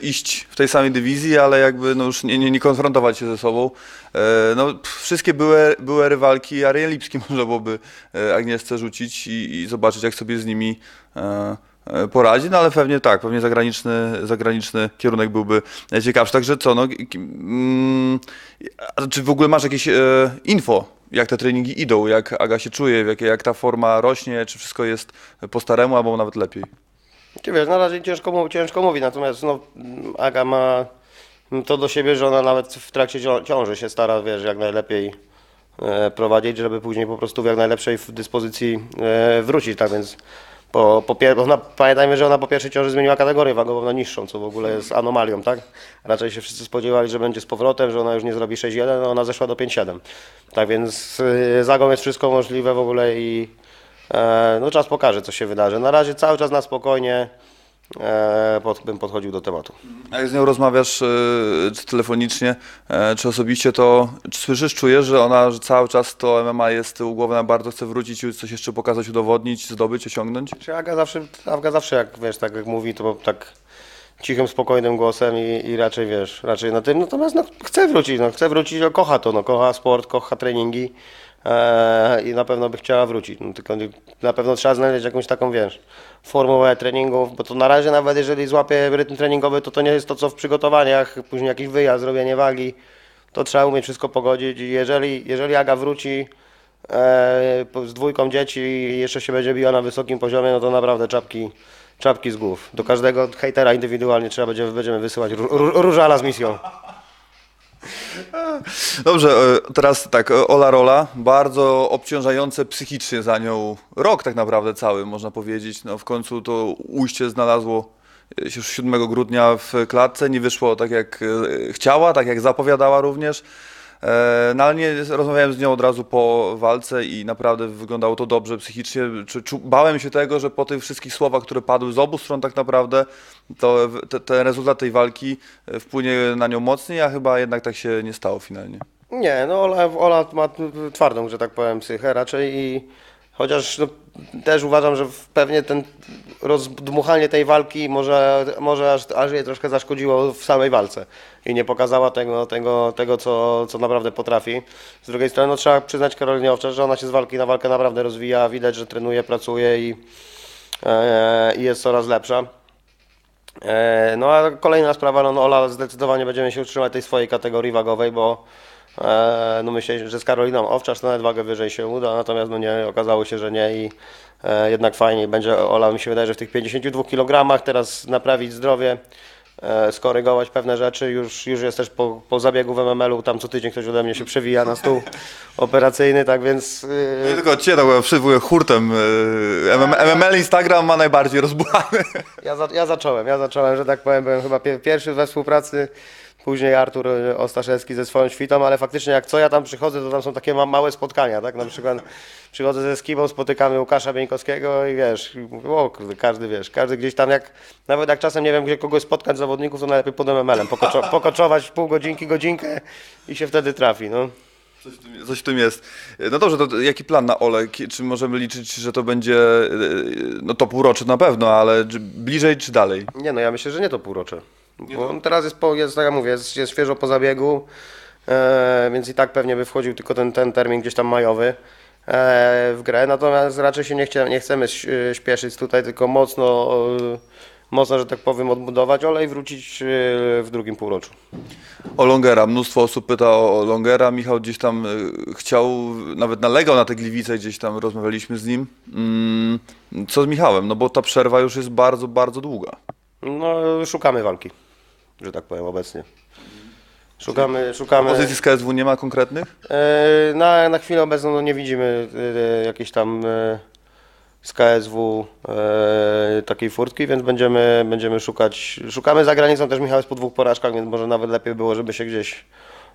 Speaker 1: iść w tej samej dywizji, ale jakby no już nie, nie, nie konfrontować się ze sobą. E, no, wszystkie były, były rywalki Ariel Lipski można byłoby e, Agnieszce rzucić i, i zobaczyć, jak sobie z nimi e, e, poradzi, no ale pewnie tak, pewnie zagraniczny, zagraniczny kierunek byłby ciekawszy. Także co, no, mm, czy w ogóle masz jakieś e, info, jak te treningi idą, jak Aga się czuje, jak, jak ta forma rośnie, czy wszystko jest po staremu, albo nawet lepiej?
Speaker 2: Ty wiesz, na razie ciężko, mu- ciężko mówi, natomiast no, Aga ma to do siebie, że ona nawet w trakcie cią- ciąży się stara, wiesz, jak najlepiej e, prowadzić, żeby później po prostu w jak najlepszej dyspozycji e, wrócić, tak więc Po, po pier- ona, pamiętajmy, że ona po pierwszej ciąży zmieniła kategorię wagową na niższą, co w ogóle jest anomalią, tak? Raczej się wszyscy spodziewali, że będzie z powrotem, że ona już nie zrobi 6,1, a ona zeszła do 5,7. Tak więc yy, zagą jest wszystko możliwe w ogóle i e, no czas pokaże, co się wydarzy. Na razie cały czas na spokojnie pod, bym podchodził do tematu.
Speaker 1: A jak z nią rozmawiasz e, czy telefonicznie, e, czy osobiście, to czy słyszysz, czujesz, że ona że cały czas to MMA jest u głowy, ona bardzo chce wrócić i coś jeszcze pokazać, udowodnić, zdobyć, osiągnąć?
Speaker 2: Czy Aga zawsze, Aga zawsze jak wiesz, tak jak mówi, to tak cichym, spokojnym głosem i, i raczej wiesz, raczej na tym. Natomiast no, chce wrócić, no, chce wrócić, no, kocha to, no, kocha sport, kocha treningi e, i na pewno by chciała wrócić. No, tylko na pewno trzeba znaleźć jakąś taką, wiesz, formułę treningów, bo to na razie nawet jeżeli złapie rytm treningowy, to to nie jest to, co w przygotowaniach, później jakiś wyjazd, zrobienie wagi, to trzeba umieć wszystko pogodzić jeżeli, jeżeli Aga wróci e, z dwójką dzieci i jeszcze się będzie biła na wysokim poziomie, no to naprawdę czapki, czapki z głów. Do każdego hejtera indywidualnie trzeba będzie, będziemy wysyłać ró- ró- różala z misją.
Speaker 1: Dobrze, e, teraz tak, e, Ola Rola, bardzo obciążające psychicznie za nią rok tak naprawdę cały, można powiedzieć. No, w końcu to ujście znalazło się już 7 grudnia w klatce, nie wyszło tak jak e, chciała, tak jak zapowiadała również. E, No ale nie, rozmawiałem z nią od razu po walce i naprawdę wyglądało to dobrze psychicznie. Czy, czu, bałem się tego, że po tych wszystkich słowach, które padły z obu stron tak naprawdę, to te, ten rezultat tej walki e, wpłynie na nią mocniej, a chyba jednak tak się nie stało finalnie.
Speaker 2: Nie, no Ola, Ola ma twardą, że tak powiem, psychę raczej i chociaż no, też uważam, że pewnie ten rozdmuchanie tej walki może, może aż, aż jej troszkę zaszkodziło w samej walce i nie pokazała tego, tego, tego co, co naprawdę potrafi. Z drugiej strony no, trzeba przyznać Karolinie Owczar, że ona się z walki na walkę naprawdę rozwija, widać, że trenuje, pracuje i, e, i jest coraz lepsza. E, No a kolejna sprawa, no, no Ola zdecydowanie będziemy się utrzymać tej swojej kategorii wagowej, bo e, no myślę, że z Karoliną Owczarz to nawet wagę wyżej się uda, natomiast no nie, okazało się, że nie i e, jednak fajniej będzie Ola, mi się wydaje, że w tych 52 kg teraz naprawić zdrowie, e, skorygować pewne rzeczy, już, już jest też po, po zabiegu w MML-u, tam co tydzień ktoś ode mnie się przewija na stół operacyjny, tak więc... e,
Speaker 1: Ja tylko od Ciebie tak przywołuję hurtem. MM, MML Instagram ma najbardziej rozbuchany.
Speaker 2: Ja, za, ja zacząłem, ja zacząłem, że tak powiem, byłem chyba pie, pierwszy we współpracy, później Artur e, Ostaszewski ze swoją świtą, ale faktycznie jak co ja tam przychodzę, to tam są takie ma, małe spotkania, tak? Na przykład przychodzę ze skibą, spotykamy Łukasza Bieńkowskiego i wiesz, mówię, o kurde, każdy wiesz, każdy gdzieś tam jak, nawet jak czasem nie wiem, gdzie kogoś spotkać zawodników, to najlepiej pod MML-em, pokoczo, pokoczować pół godzinki, godzinkę i się wtedy trafi, no.
Speaker 1: Coś w, tym, coś w tym jest. No dobrze, to jaki plan na Ole? Czy możemy liczyć, że to będzie, e, no to półrocze na pewno, ale czy bliżej czy dalej?
Speaker 2: Nie no, ja myślę, że nie to półrocze. Bo on teraz jest, po, jest tak jak mówię, jest, jest świeżo po zabiegu, e, więc i tak pewnie by wchodził tylko ten, ten termin gdzieś tam majowy e, w grę. Natomiast raczej się nie, chcie, nie chcemy śpieszyć tutaj, tylko mocno, e, mocno, że tak powiem, odbudować olej i wrócić e, w drugim półroczu.
Speaker 1: O Longera, mnóstwo osób pyta o Longera. Michał gdzieś tam chciał, nawet nalegał na te gliwice, gdzieś tam rozmawialiśmy z nim. Mm, Co z Michałem? No bo ta przerwa już jest bardzo, bardzo długa.
Speaker 2: No, szukamy walki, że tak powiem, obecnie. Szukamy, szukamy.
Speaker 1: Pozycji z KSW nie ma konkretnych?
Speaker 2: E, Na, na chwilę obecną no, nie widzimy e, jakiejś tam e, z KSW takiej furtki, więc będziemy, będziemy szukać. Szukamy za granicą też Michał jest po dwóch porażkach, więc może nawet lepiej było, żeby się gdzieś,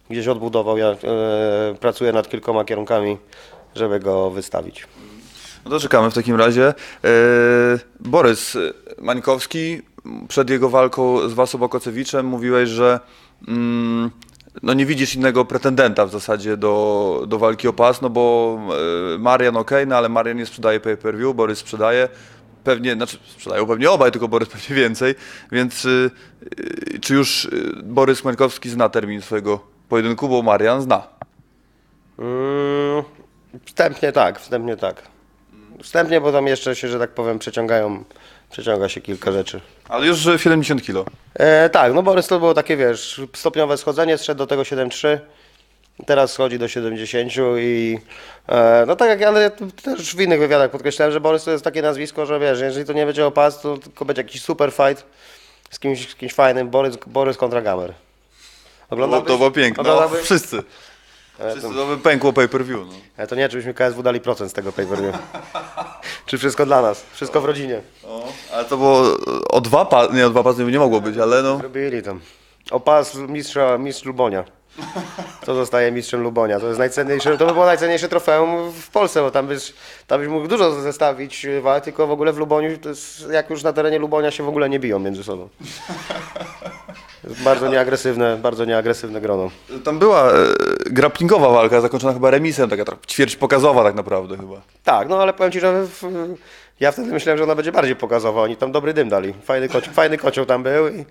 Speaker 2: gdzieś odbudował. Ja pracuję nad kilkoma kierunkami, żeby go wystawić.
Speaker 1: No to czekamy w takim razie. Borys Mańkowski, przed jego walką z Wasą Kocewiczem mówiłeś, że mm, no nie widzisz innego pretendenta w zasadzie do, do walki o pas, no bo e, Marian ok, no ale Marian nie sprzedaje pay-per-view, Borys sprzedaje. Pewnie, znaczy sprzedają pewnie obaj, tylko Borys pewnie więcej, więc y, y, czy już y, Borys Mańkowski zna termin swojego pojedynku, bo Marian zna.
Speaker 2: Mm, wstępnie tak, wstępnie tak. Wstępnie, bo tam jeszcze się, że tak powiem, przeciągają, przeciąga się kilka rzeczy.
Speaker 1: Ale już że 70 kilo.
Speaker 2: E, tak, no Borys to było takie, wiesz, stopniowe schodzenie, zszedł do tego 7,3, teraz schodzi do 70 i e, no tak jak ja ale też w innych wywiadach podkreślałem, że Borys to jest takie nazwisko, że wiesz, jeżeli to nie będzie o pas, to tylko będzie jakiś super fight z kimś, z kimś fajnym, Borys, Borys kontra Gamer.
Speaker 1: To było, to było piękne. No,
Speaker 2: Oglądałbyś?
Speaker 1: wszyscy. Wszyscy to by pękło pay-per-view. No.
Speaker 2: E, To nie, czy byśmy KSW dali procent z tego pay-per-view. Czy wszystko dla nas? Wszystko w rodzinie.
Speaker 1: O, ale to było o dwa pasy, nie o dwa pasy nie mogło być, ale no.
Speaker 2: Robili tam. O pas mistrza, mistrz Lubonia. To zostaje mistrzem Lubonia. To jest najcenniejsze, to by było najcenniejsze trofeum w Polsce, bo tam byś, tam byś mógł dużo zestawić walk, tylko w ogóle w Luboniu, jest, jak już na terenie Lubonia się w ogóle nie biją między sobą. Bardzo nieagresywne, bardzo nieagresywne grono.
Speaker 1: Tam była e, grapplingowa walka, zakończona chyba remisem, taka ćwierć pokazowa tak naprawdę chyba.
Speaker 2: Tak, no ale powiem Ci, że w, ja wtedy myślałem, że ona będzie bardziej pokazowa. Oni tam dobry dym dali. Fajny, kocio, fajny kocioł tam był. I,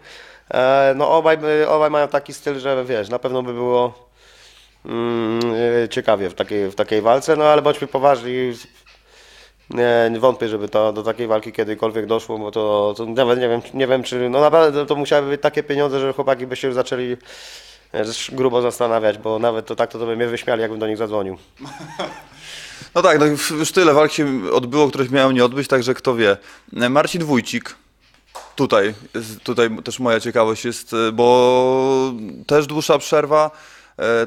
Speaker 2: e, no obaj, obaj mają taki styl, że wiesz, na pewno by było mm, e, ciekawie w takiej, w takiej walce, no ale bądźmy poważni. Nie, nie wątpię, żeby to do takiej walki kiedykolwiek doszło, bo to, to nawet nie wiem, nie wiem czy, no naprawdę to musiały być takie pieniądze, że chłopaki by się już zaczęli e, grubo zastanawiać, bo nawet to tak to, to by mnie wyśmiali, jakbym do nich zadzwonił.
Speaker 1: No tak, no już tyle walk się odbyło, które miały nie odbyć, także kto wie. E, Marcin Wójcik, tutaj, tutaj też moja ciekawość jest, e, bo też dłuższa przerwa,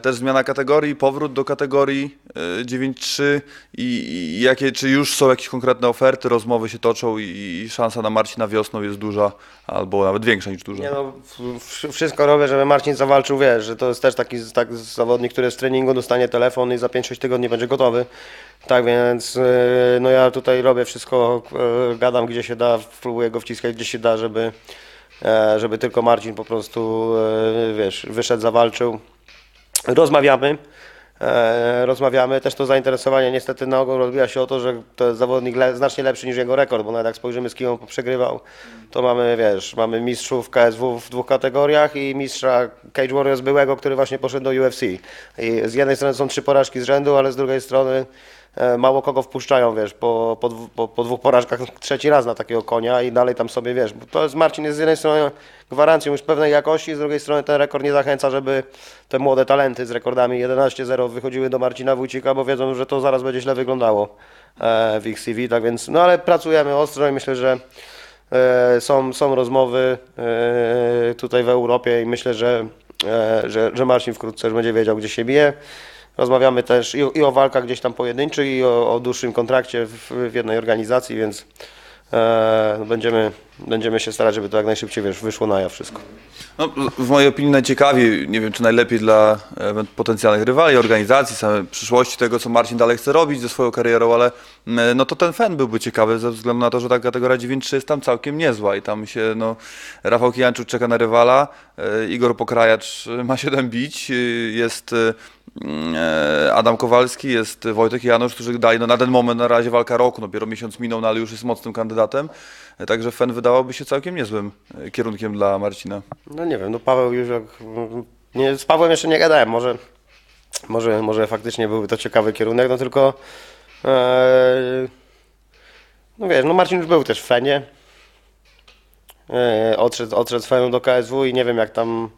Speaker 1: też zmiana kategorii, powrót do kategorii e, 9-3 i, i jakie, czy już są jakieś konkretne oferty, rozmowy się toczą i, i szansa na Marcina wiosną jest duża, albo nawet większa niż duża.
Speaker 2: Nie no, wszystko robię, żeby Marcin zawalczył, wiesz, że to jest też taki tak, zawodnik, który z treningu dostanie telefon i za 5-6 tygodni będzie gotowy. Tak więc yy, no ja tutaj robię wszystko, gadam gdzie się da, próbuję go wciskać gdzie się da, żeby, e, żeby tylko Marcin po prostu, wiesz, wyszedł, zawalczył. Rozmawiamy. E, rozmawiamy. Też to zainteresowanie niestety na ogół rozbija się o to, że to jest zawodnik le, znacznie lepszy niż jego rekord, bo nawet jak spojrzymy z kim on przegrywał, to mamy, wiesz, mamy mistrzów KSW w dwóch kategoriach i mistrza Cage Warriors byłego, który właśnie poszedł do UFC. I z jednej strony są trzy porażki z rzędu, ale z drugiej strony mało kogo wpuszczają, wiesz, po, po, po, po dwóch porażkach trzeci raz na takiego konia i dalej tam sobie, wiesz, bo to jest Marcin jest z jednej strony gwarancją już pewnej jakości, z drugiej strony ten rekord nie zachęca, żeby te młode talenty z rekordami 11-0 wychodziły do Marcina Wójcika, bo wiedzą, że to zaraz będzie źle wyglądało e, w ich CV, tak więc, no ale pracujemy ostro i myślę, że e, są, są rozmowy e, tutaj w Europie i myślę, że, e, że, że Marcin wkrótce już będzie wiedział, gdzie się bije. Rozmawiamy też i, i o walkach gdzieś tam pojedynczych, i o, o dłuższym kontrakcie w, w jednej organizacji, więc e, no będziemy, będziemy się starać, żeby to jak najszybciej wiesz, wyszło na jaw wszystko.
Speaker 1: No, w mojej opinii najciekawiej, nie wiem czy najlepiej dla e, potencjalnych rywali, organizacji, samej przyszłości tego, co Marcin dalej chce robić ze swoją karierą, ale no to ten fen byłby ciekawy ze względu na to, że ta kategoria 9-3 jest tam całkiem niezła i tam się, no, Rafał Kijanczuk czeka na rywala, e, Igor Pokrajacz ma 7 bić, e, jest Adam Kowalski, jest Wojtek Janusz, którzy dali no, na ten moment na razie walka roku, no, dopiero miesiąc minął, no, ale już jest mocnym kandydatem, E, także fen wydałoby się całkiem niezłym e, kierunkiem dla Marcina.
Speaker 2: No nie wiem, no Paweł już jak... Nie, z Pawłem jeszcze nie gadałem, może, może, może faktycznie byłby to ciekawy kierunek, no tylko... E, no wiesz, no Marcin już był też w Fenie. E, odszedł, odszedł z Feną do KSW i nie wiem jak tam...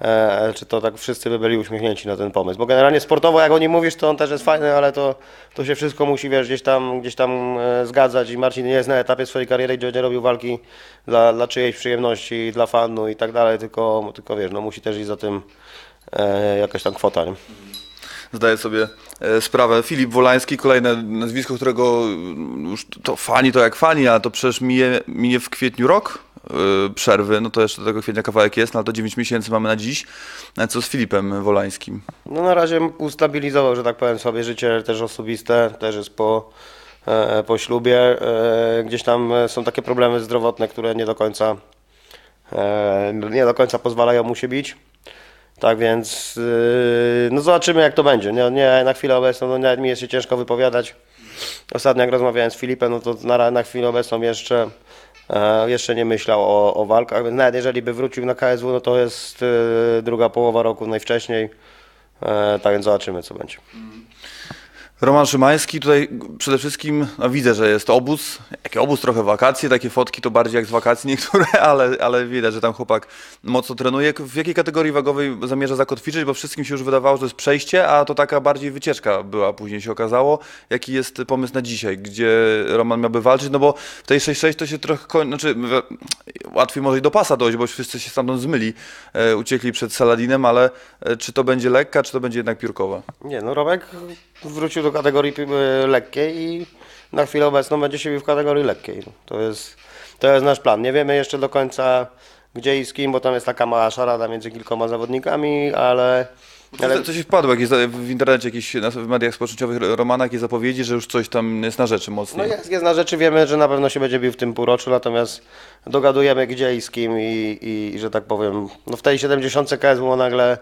Speaker 2: E, czy to tak wszyscy by byli uśmiechnięci na ten pomysł. Bo generalnie sportowo, jak o nim mówisz, to on też jest fajny, ale to, to się wszystko musi, wiesz, gdzieś tam, gdzieś tam e, zgadzać i Marcin nie jest na etapie swojej kariery, gdzie będzie robił walki dla, dla czyjejś przyjemności, dla fanu i tak dalej, tylko, tylko wiesz, no musi też iść za tym e, jakaś tam kwota, nie?
Speaker 1: zdaję sobie e, sprawę. Filip Wolański, kolejne nazwisko, którego już to fani to jak fani, ale to przecież minie, minie w kwietniu rok przerwy, no to jeszcze do tego kwietnia kawałek jest, no ale to 9 miesięcy mamy na dziś. E, Co z Filipem Wolańskim?
Speaker 2: No na razie ustabilizował, że tak powiem, sobie życie też osobiste, też jest po, e, po ślubie. E, gdzieś tam są takie problemy zdrowotne, które nie do końca nie do końca pozwalają mu się bić. Tak więc yy, no zobaczymy jak to będzie. Nie, nie na chwilę obecną, no nawet mi jest się ciężko wypowiadać. Ostatnio jak rozmawiałem z Filipem, no to na, na chwilę obecną jeszcze, jeszcze nie myślał o, o walkach, nawet jeżeli by wrócił na KSW, no to jest e, druga połowa roku najwcześniej. E, tak więc zobaczymy co będzie.
Speaker 1: Roman Szymański, tutaj przede wszystkim no widzę, że jest obóz, jaki obóz, trochę wakacje, takie fotki to bardziej jak z wakacji niektóre, ale, ale widać, że tam chłopak mocno trenuje. W jakiej kategorii wagowej zamierza zakotwiczyć, bo wszystkim się już wydawało, że jest przejście, a to taka bardziej wycieczka była, później się okazało. Jaki jest pomysł na dzisiaj, gdzie Roman miałby walczyć, no bo w tej 6-6 to się trochę, koń... znaczy łatwiej może i do pasa dojść, bo wszyscy się stamtąd zmyli, e, uciekli przed Saladinem, ale e, czy to będzie lekka, czy to będzie jednak piórkowa?
Speaker 2: Nie, no Romek wrócił do kategorii e, lekkiej i na chwilę obecną będzie się bił w kategorii lekkiej. To jest, to jest nasz plan. Nie wiemy jeszcze do końca gdzie i z kim, bo tam jest taka mała szarada między kilkoma zawodnikami, ale... ale
Speaker 1: Co, co się wpadło jakieś, za- w internecie, jakieś, w mediach społecznościowych, Romana, jakieś zapowiedzi, że już coś tam jest na rzeczy
Speaker 2: no
Speaker 1: mocniej.
Speaker 2: jest, jest na rzeczy, wiemy, że na pewno się będzie bił w tym półroczu, natomiast dogadujemy gdzie i z kim i, i, i że tak powiem, no w tej 70 KS było nagle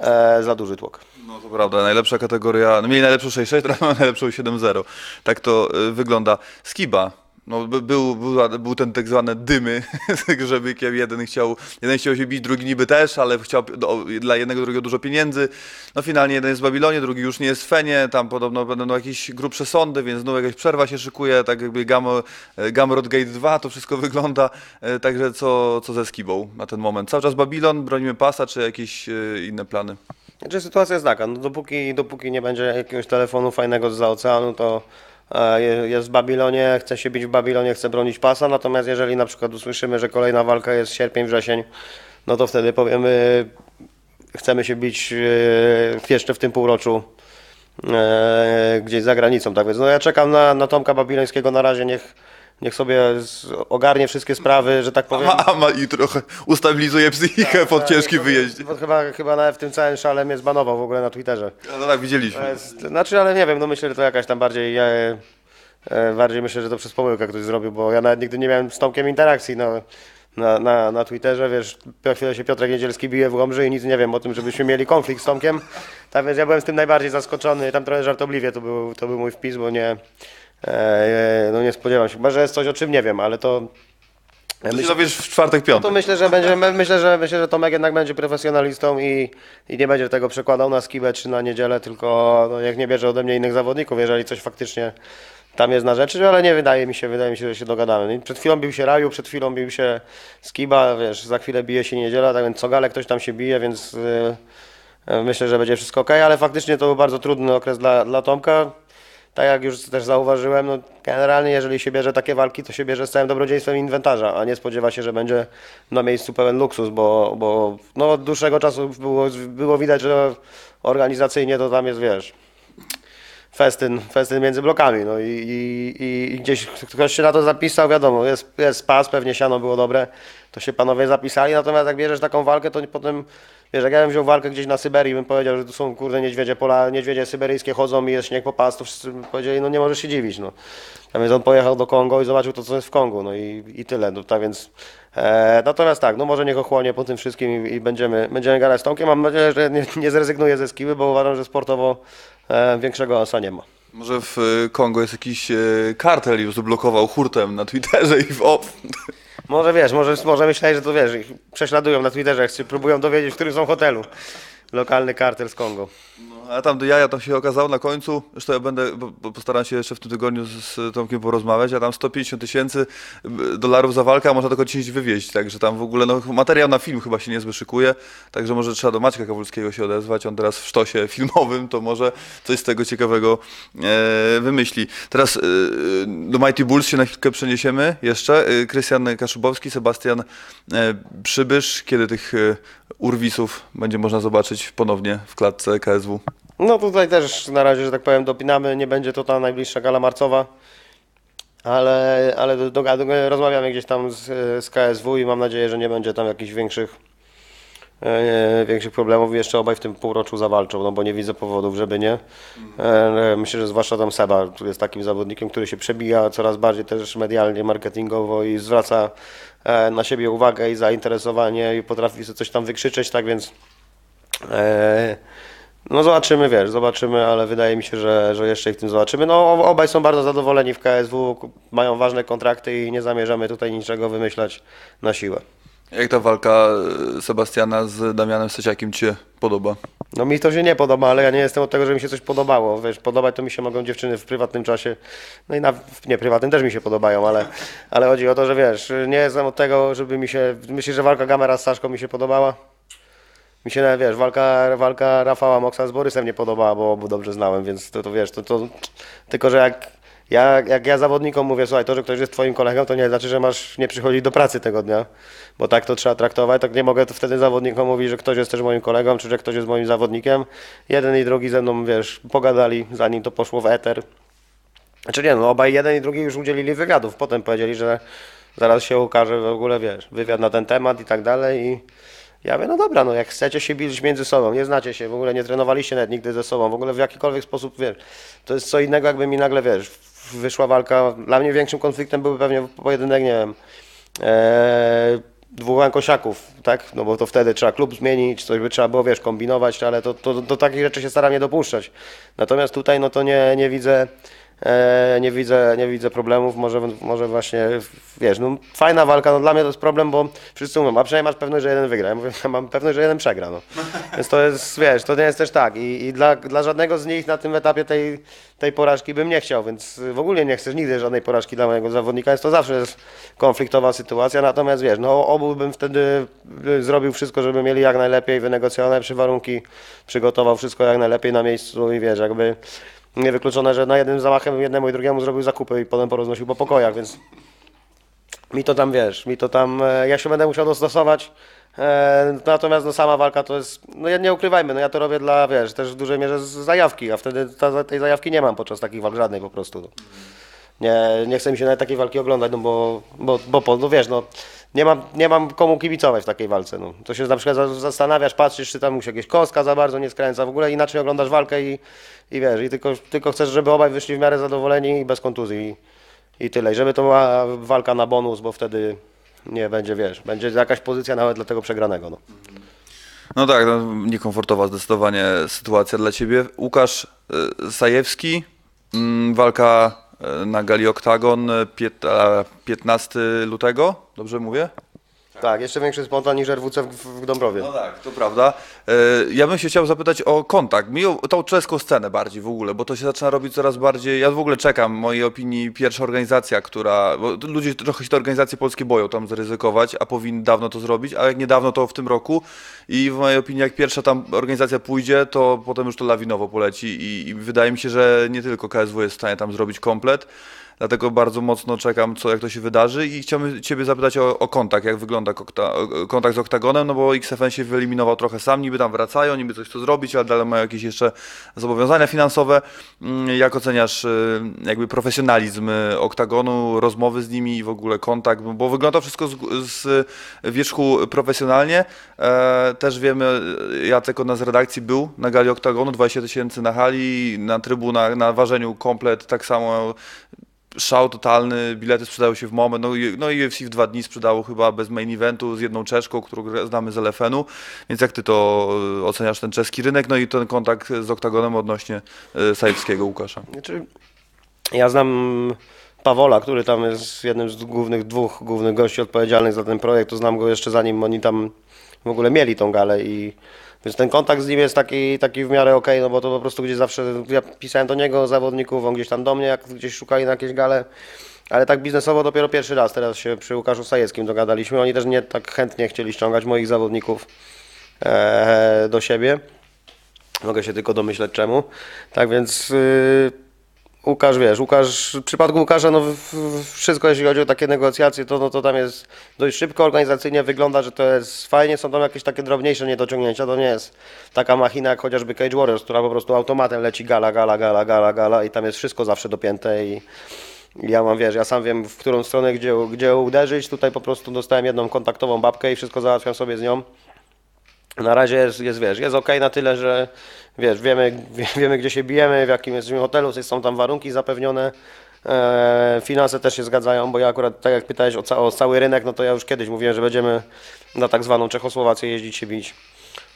Speaker 2: e, za duży tłok.
Speaker 1: No to prawda, najlepsza kategoria, no mieli najlepszą 6-6, teraz mamy najlepszą 7-0. Tak to y, wygląda. Skiba. No, by- był, był, był ten tak zwany dymy z Grzebykiem. Jeden chciał, jeden chciał się bić, drugi niby też, ale chciał do, dla jednego drugiego dużo pieniędzy. No finalnie jeden jest w Babilonie, drugi już nie jest w Fenie. Tam podobno będą jakieś grubsze sądy, więc znowu jakaś przerwa się szykuje. Tak jakby Gam, e, Gamrot Gate 2 to wszystko wygląda. E, Także co, co ze Skibą na ten moment? Cały czas Babilon, bronimy pasa, czy jakieś e, inne plany?
Speaker 2: Znaczy sytuacja jest taka, no dopóki, dopóki nie będzie jakiegoś telefonu fajnego z oceanu, to jest w Babilonie, chce się bić w Babilonie, chce bronić pasa, natomiast jeżeli na przykład usłyszymy, że kolejna walka jest sierpień, wrzesień, no to wtedy powiemy, chcemy się bić e, jeszcze w tym półroczu e, gdzieś za granicą, tak więc no ja czekam na, na Tomka Babilońskiego na razie, niech, niech sobie ogarnie wszystkie sprawy, że tak powiem.
Speaker 1: A ma i trochę ustabilizuje psychikę po ciężkim wyjeździe.
Speaker 2: Bo chyba, chyba nawet w tym całym szale mnie zbanował w ogóle na Twitterze.
Speaker 1: No tak, widzieliśmy.
Speaker 2: Jest, znaczy, ale nie wiem, no myślę, że to jakaś tam bardziej, e, e, bardziej myślę, że to przez pomyłkę ktoś zrobił, bo ja nawet nigdy nie miałem z Tomkiem interakcji no, na, na, na Twitterze, wiesz, po chwilę się Piotrek Niedzielski bije w Łomży i nic nie wiem o tym, żebyśmy mieli konflikt z Tomkiem, tak więc ja byłem z tym najbardziej zaskoczony, tam trochę żartobliwie to był, to był mój wpis, bo nie, no nie spodziewam się, chyba, że jest coś, o czym nie wiem, ale to...
Speaker 1: To się dowiesz w czwartek,
Speaker 2: No
Speaker 1: piątek.
Speaker 2: to myślę, że będzie, my- myślę, że myślę, że Tomek jednak będzie profesjonalistą i, i nie będzie tego przekładał na skibę czy na niedzielę, tylko no, jak nie bierze ode mnie innych zawodników, jeżeli coś faktycznie tam jest na rzeczy, ale nie wydaje mi się, wydaje mi się, że się dogadamy. Przed chwilą bił się Raju, przed chwilą bił się Skiba, wiesz, za chwilę bije się niedziela, tak więc co gale ktoś tam się bije, więc yy, myślę, że będzie wszystko ok, ale faktycznie to był bardzo trudny okres dla, dla Tomka. Tak jak już też zauważyłem, no generalnie jeżeli się bierze takie walki, to się bierze z całym dobrodziejstwem inwentarza, a nie spodziewa się, że będzie na miejscu pełen luksus, bo, bo no, od dłuższego czasu było, było widać, że organizacyjnie to tam jest, wiesz, festyn, festyn między blokami, no i, i, i gdzieś ktoś się na to zapisał, wiadomo, jest, jest pas, pewnie siano było dobre, to się panowie zapisali, natomiast jak bierzesz taką walkę, to potem, wiesz, jak ja bym wziął walkę gdzieś na Syberii, bym powiedział, że tu są kurde niedźwiedzie pola, niedźwiedzie syberyjskie chodzą i jest śnieg po pas, to wszyscy powiedzieli, no nie możesz się dziwić, no. A więc on pojechał do Kongo i zobaczył to, co jest w Kongu, no i, i tyle, no tak więc, e, natomiast tak, no może niech ochłonie po tym wszystkim i, i będziemy, będziemy gadać z Tomkiem, mam nadzieję, że nie, nie zrezygnuje ze skiby, bo uważam, że sportowo e, większego osa nie ma.
Speaker 1: Może w y, Kongo jest jakiś y, kartel już zablokował hurtem na Twitterze i w off.
Speaker 2: Może wiesz, może, może myślałeś, że to wiesz, ich prześladują na Twitterze, się próbują dowiedzieć, w którym są hotelu. Lokalny kartel z Kongo.
Speaker 1: A tam do jaja tam się okazało na końcu, zresztą ja będę, postaram się jeszcze w tym tygodniu z, Tomkiem porozmawiać, a tam 150 tysięcy y, dolarów za walkę, a można tylko 10 wywieźć, także tam w ogóle, no materiał na film chyba się niezły szykuje, także może trzeba do Maćka Kawulskiego się odezwać, on teraz w sztosie filmowym, to może coś z tego ciekawego e, wymyśli. Teraz e, do Mighty Bulls się na chwilkę przeniesiemy jeszcze, E, Krystian Kaszubowski, Sebastian e, Przybysz, kiedy tych e, urwisów będzie można zobaczyć ponownie w klatce KSW?
Speaker 2: No tutaj też na razie, że tak powiem, dopinamy, nie będzie to ta najbliższa gala marcowa, ale, ale do, do, rozmawiamy gdzieś tam z, z KSW i mam nadzieję, że nie będzie tam jakichś większych, e, większych problemów. Jeszcze obaj w tym półroczu zawalczą, no bo nie widzę powodów, żeby nie. E, myślę, że zwłaszcza tam Seba, który jest takim zawodnikiem, który się przebija coraz bardziej też medialnie, marketingowo i zwraca e, na siebie uwagę i zainteresowanie i potrafi sobie coś tam wykrzyczeć, tak więc e, no zobaczymy, wiesz, zobaczymy, ale wydaje mi się, że, że jeszcze ich w tym zobaczymy. No obaj są bardzo zadowoleni w KSW, mają ważne kontrakty i nie zamierzamy tutaj niczego wymyślać na siłę.
Speaker 1: Jak ta walka e, Sebastiana z Damianem Steciakiem Ci się podoba?
Speaker 2: No mi to się nie podoba, ale ja nie jestem od tego, że mi się coś podobało. Wiesz, podobać to mi się mogą dziewczyny w prywatnym czasie. No i na, nie prywatnym też mi się podobają, ale, ale chodzi o to, że wiesz, nie jestem od tego, żeby mi się. Myślisz, że walka Gamera z Saszką mi się podobała? Mi się, nawet, wiesz, walka, walka Rafała Moksa z Borysem nie podobała, bo, bo dobrze znałem, więc to, to wiesz, to, to tylko, że jak ja, jak ja zawodnikom mówię, słuchaj, to, że ktoś jest twoim kolegą, to nie znaczy, że masz nie przychodzić do pracy tego dnia, bo tak to trzeba traktować, tak nie mogę wtedy zawodnikom mówić, że ktoś jest też moim kolegą, czy że ktoś jest moim zawodnikiem. Jeden i drugi ze mną, wiesz, pogadali, zanim to poszło w eter. Znaczy nie, no obaj jeden i drugi już udzielili wywiadów. Potem powiedzieli, że zaraz się ukaże w ogóle, wiesz, wywiad na ten temat i tak dalej i ja mówię, no dobra, no jak chcecie się bić między sobą, nie znacie się, w ogóle nie trenowaliście nawet nigdy ze sobą, w ogóle w jakikolwiek sposób, wiesz, to jest co innego, jakby mi nagle, wiesz, wyszła walka, dla mnie większym konfliktem byłby pewnie pojedynek, nie wiem, e, dwóch Ankosiaków, tak, no bo to wtedy trzeba klub zmienić, coś by trzeba było, wiesz, kombinować, ale to, to, do takich rzeczy się staram nie dopuszczać. Natomiast tutaj, no to nie, nie widzę, nie widzę, nie widzę problemów, może, może właśnie, wiesz, no fajna walka, no dla mnie to jest problem, bo wszyscy mówią, a przynajmniej masz pewność, że jeden wygra. Ja mówię, ja mam pewność, że jeden przegra, no. Więc to jest, wiesz, to nie jest też tak i, i dla, dla żadnego z nich na tym etapie tej, tej porażki bym nie chciał, więc w ogóle nie chcesz nigdy żadnej porażki dla mojego zawodnika, jest to zawsze jest konfliktowa sytuacja, natomiast wiesz, no obu bym wtedy y, zrobił wszystko, żeby mieli jak najlepiej wynegocjowane przy warunki, przygotował wszystko jak najlepiej na miejscu i wiesz, jakby niewykluczone, że na jednym zamachem jednemu i drugiemu zrobił zakupy i potem poroznosił po pokojach, więc mi to tam, wiesz, mi to tam, e, ja się będę musiał dostosować, e, natomiast no sama walka to jest, no ja- nie ukrywajmy, no ja to robię dla, wiesz, też w dużej mierze z zajawki, a wtedy ta, tej zajawki nie mam podczas takich walk żadnej po prostu. No. Nie, nie chcę mi się nawet takiej walki oglądać, no bo, bo, bo no wiesz, no nie mam, nie mam komu kibicować w takiej walce, no. To się na przykład za- zastanawiasz, patrzysz, czy tam mu się jakieś kostka za bardzo nie skręca, w ogóle inaczej oglądasz walkę i, i wiesz, i tylko, tylko chcesz, żeby obaj wyszli w miarę zadowoleni i bez kontuzji i, i tyle. I żeby to była walka na bonus, bo wtedy nie będzie, wiesz, będzie jakaś pozycja nawet dla tego przegranego, no.
Speaker 1: No tak, no, niekomfortowa zdecydowanie sytuacja dla ciebie. Łukasz y, Sajewski, mm, walka na gali Oktagon y, pięt- a, 15 lutego, dobrze mówię?
Speaker 2: Tak, jeszcze większy spontan niż RWC w, w Dąbrowie.
Speaker 1: No tak, to prawda. E, Ja bym się chciał zapytać o kontakt, mi o tą czeską scenę bardziej w ogóle, bo to się zaczyna robić coraz bardziej, ja w ogóle czekam, w mojej opinii pierwsza organizacja, która, bo ludzie trochę się te organizacje polskie boją tam zaryzykować, a powinni dawno to zrobić, a jak niedawno to w tym roku i w mojej opinii jak pierwsza tam organizacja pójdzie, to potem już to lawinowo poleci i, i wydaje mi się, że nie tylko KSW jest w stanie tam zrobić komplet, Dlatego bardzo mocno czekam, co, jak to się wydarzy i chciałbym Ciebie zapytać o, o kontakt, jak wygląda kontakt z Oktagonem, no bo XFN się wyeliminował trochę sam, niby tam wracają, niby coś chcą zrobić, ale dalej mają jakieś jeszcze zobowiązania finansowe. Mm, Jak oceniasz y, jakby profesjonalizm y, Oktagonu, rozmowy z nimi i w ogóle kontakt, bo- bo wygląda wszystko z, z wierzchu profesjonalnie. E, też wiemy, y, Jacek od nas z redakcji był na gali Oktagonu, 20 tysięcy na hali, na trybunach, na ważeniu komplet, tak samo szał totalny, bilety sprzedały się w moment, no, no i UFC w dwa dni sprzedało chyba bez main eventu z jedną Czeszką, którą znamy z LFN-u, więc jak ty to y, oceniasz ten czeski rynek, no i ten kontakt z Oktagonem odnośnie y, Sajewskiego Łukasza?
Speaker 2: Znaczy, ja znam Pawola, który tam jest jednym z głównych, dwóch głównych gości odpowiedzialnych za ten projekt, to znam go jeszcze zanim oni tam w ogóle mieli tą galę i więc ten kontakt z nim jest taki, taki w miarę okej, no bo to po prostu gdzieś zawsze, ja pisałem do niego zawodników, on gdzieś tam do mnie, jak gdzieś szukali na jakieś gale, ale tak biznesowo dopiero pierwszy raz teraz się przy Łukaszu Sajeckim dogadaliśmy, oni też nie tak chętnie chcieli ściągać moich zawodników e, do siebie. Mogę się tylko domyśleć czemu. Tak więc yy, Łukasz, wiesz, Łukasz, w przypadku Łukasza, no wszystko jeśli chodzi o takie negocjacje, to, no, to tam jest dość szybko, organizacyjnie wygląda, że to jest fajnie, są tam jakieś takie drobniejsze niedociągnięcia, to nie jest taka machina jak chociażby Cage Warriors, która po prostu automatem leci gala, gala, gala, gala, gala i tam jest wszystko zawsze dopięte i ja mam, wiesz, ja sam wiem, w którą stronę, gdzie, gdzie uderzyć, tutaj po prostu dostałem jedną kontaktową babkę i wszystko załatwiam sobie z nią. Na razie jest, jest wiesz, jest ok na tyle, że wiesz, wiemy, wie- wiemy gdzie się bijemy, w jakim jesteśmy hotelu, są tam warunki zapewnione. E, finanse też się zgadzają, bo ja akurat, tak jak pytałeś o, ca o cały rynek, no to ja już kiedyś mówiłem, że będziemy na tak zwaną Czechosłowację jeździć się bić.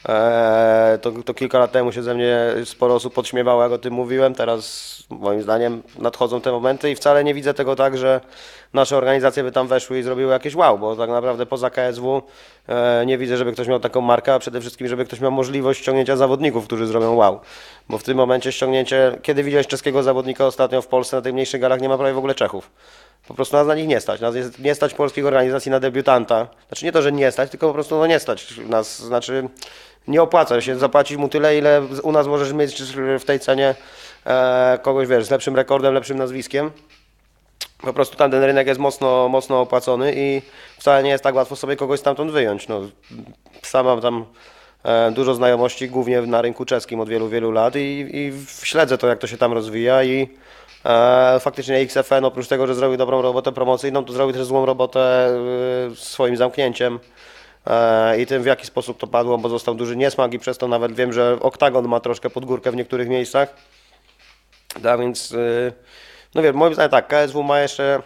Speaker 2: E, to, to kilka lat temu się ze mnie sporo osób podśmiewało, jak o tym mówiłem. Teraz moim zdaniem nadchodzą te momenty i wcale nie widzę tego tak, że nasze organizacje by tam weszły i zrobiły jakieś wow, bo tak naprawdę poza KSW e, nie widzę, żeby ktoś miał taką markę, a przede wszystkim, żeby ktoś miał możliwość ściągnięcia zawodników, którzy zrobią wow. Bo w tym momencie ściągnięcie, kiedy widziałeś czeskiego zawodnika ostatnio w Polsce na tych mniejszych galach, nie ma prawie w ogóle Czechów. Po prostu nas na nich nie stać. Nas nie stać polskich organizacji na debiutanta. Znaczy nie to, że nie stać, tylko po prostu no nie stać nas. Znaczy nie opłaca się zapłacić mu tyle, ile u nas możesz mieć w tej cenie e, kogoś, wiesz, z lepszym rekordem, lepszym nazwiskiem. Po prostu tam ten rynek jest mocno, mocno opłacony i wcale nie jest tak łatwo sobie kogoś stamtąd wyjąć. No, sam mam tam e, dużo znajomości, głównie na rynku czeskim od wielu, wielu lat i, i śledzę to, jak to się tam rozwija i E, faktycznie XFN oprócz tego, że zrobił dobrą robotę promocyjną, to zrobił też złą robotę y, swoim zamknięciem e, i tym w jaki sposób to padło, bo został duży niesmak i przez to nawet wiem, że Oktagon ma troszkę pod górkę w niektórych miejscach. Tak więc, y, no wiem, moim zdaniem tak, KSW ma jeszcze,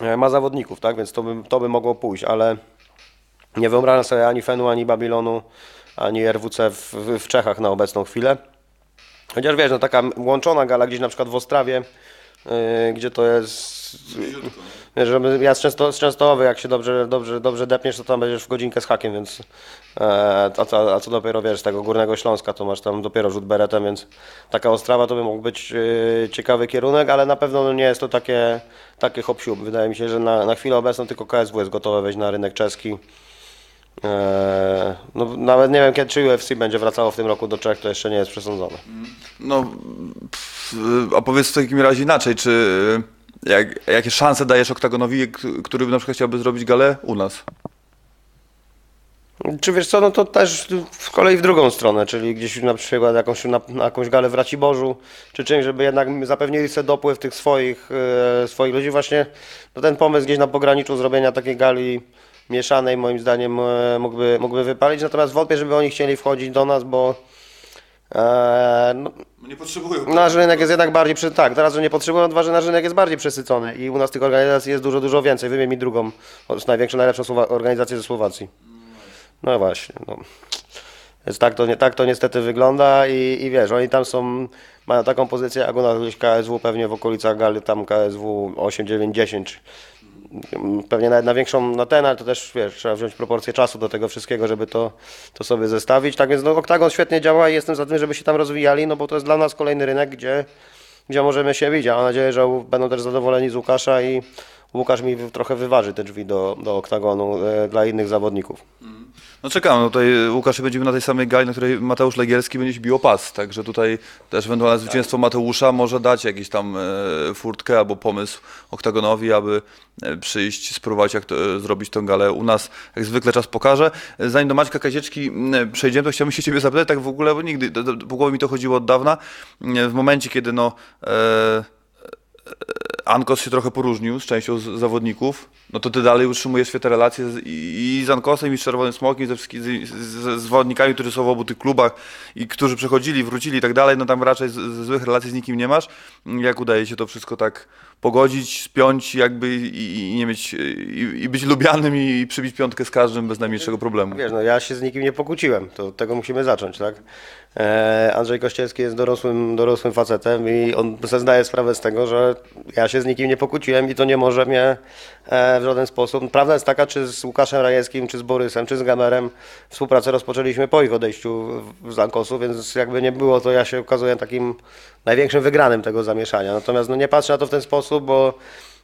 Speaker 2: e, ma zawodników, tak, więc to by, to by mogło pójść, ale nie wyobrażam sobie ani Fenu, ani Babilonu, ani RWC w, w Czechach na obecną chwilę. Chociaż wiesz, no taka łączona gala gdzieś na przykład w Ostrawie, yy, gdzie to jest... Wiesz, żeby ja z, Często, z Częstochowy, jak się dobrze, dobrze, dobrze depniesz, to tam będziesz w godzinkę z hakiem, więc... E, a, co, a co dopiero, wiesz, z tego Górnego Śląska, to masz tam dopiero rzut beretem, więc taka Ostrawa to by mógł być yy, ciekawy kierunek, ale na pewno no, nie jest to takie, takie hop siup. Wydaje mi się, że na, na chwilę obecną tylko KSW jest gotowe wejść na rynek czeski. Eee, no, nawet nie wiem, kiedy czy UFC będzie wracało w tym roku do Czech, to jeszcze nie jest przesądzone.
Speaker 1: No, a powiedz w takim razie inaczej, czy y, jak, jakie szanse dajesz Oktagonowi, który na przykład chciałby zrobić galę u nas?
Speaker 2: Czy wiesz co, no to też z kolei w drugą stronę, czyli gdzieś na przykład jakąś, na, na jakąś galę w Raciborzu, czy czymś, żeby jednak zapewnili sobie dopływ tych swoich, e, swoich ludzi. Właśnie no ten pomysł gdzieś na pograniczu zrobienia takiej gali mieszanej moim zdaniem e, mógłby, mógłby wypalić, natomiast wątpię, żeby oni chcieli wchodzić do nas, bo e, no,
Speaker 1: Nie potrzebują.
Speaker 2: Nasz rynek jest jednak bardziej, przy... tak, teraz, że nie potrzebują, dwa, że nasz rynek jest bardziej przesycony i u nas tych organizacji jest dużo, dużo więcej. Wymień mi drugą, największą, najlepszą Słowa... organizację ze Słowacji. No właśnie, no. Więc tak to, nie, tak to niestety wygląda i, i wiesz, oni tam są, mają taką pozycję jak u nas gdzieś KSW pewnie w okolicach gali, tam KSW 8, 9, 10. Pewnie nawet na większą, na ten, ale to też wiesz, trzeba wziąć proporcje czasu do tego wszystkiego, żeby to, to sobie zestawić. Tak więc no, Oktagon świetnie działa i jestem za tym, żeby się tam rozwijali, no bo to jest dla nas kolejny rynek, gdzie, gdzie możemy się. A mam nadzieję, że będą też zadowoleni z Łukasza i Łukasz mi trochę wyważy te drzwi do, do Oktagonu e, dla innych zawodników.
Speaker 1: No czekam, no tutaj Łukasz będziemy na tej samej gali, na której Mateusz Legielski będzie się bił o pas, także tutaj też ewentualne zwycięstwo Mateusza może dać jakiś tam e, furtkę albo pomysł Oktagonowi, aby e, przyjść, spróbować jak to, e, zrobić tę galę u nas. Jak zwykle czas pokaże. Zanim do Maćka Kazieczki przejdziemy, to chciałbym się ciebie zapytać tak w ogóle, bo nigdy, po głowie mi to chodziło od dawna, w momencie kiedy no... E, Ankos się trochę poróżnił z częścią z zawodników, no to ty dalej utrzymujesz świetne relacje z, i, z Ankosem, i z Czerwonym Smokiem, ze z, z, zawodnikami, którzy są w obu tych klubach i którzy przechodzili, wrócili i tak dalej, no tam raczej z, z złych relacji z nikim nie masz. Jak udaje się to wszystko tak pogodzić, spiąć jakby i, i nie mieć, i, i być lubianym i przybić piątkę z każdym bez najmniejszego problemu.
Speaker 2: Wiesz, no ja się z nikim nie pokłóciłem, to tego musimy zacząć, tak? E, Andrzej Kościelski jest dorosłym, dorosłym facetem i on sobie zdaje sprawę z tego, że ja się z nikim nie pokłóciłem i to nie może mnie e, w żaden sposób. Prawda jest taka, czy z Łukaszem Rajewskim, czy z Borysem, czy z Gamerem współpracę rozpoczęliśmy po ich odejściu z Ankosu, więc jakby nie było, to ja się okazuję takim największym wygranym tego zamieszania. Natomiast no nie patrzę na to w ten sposób, bo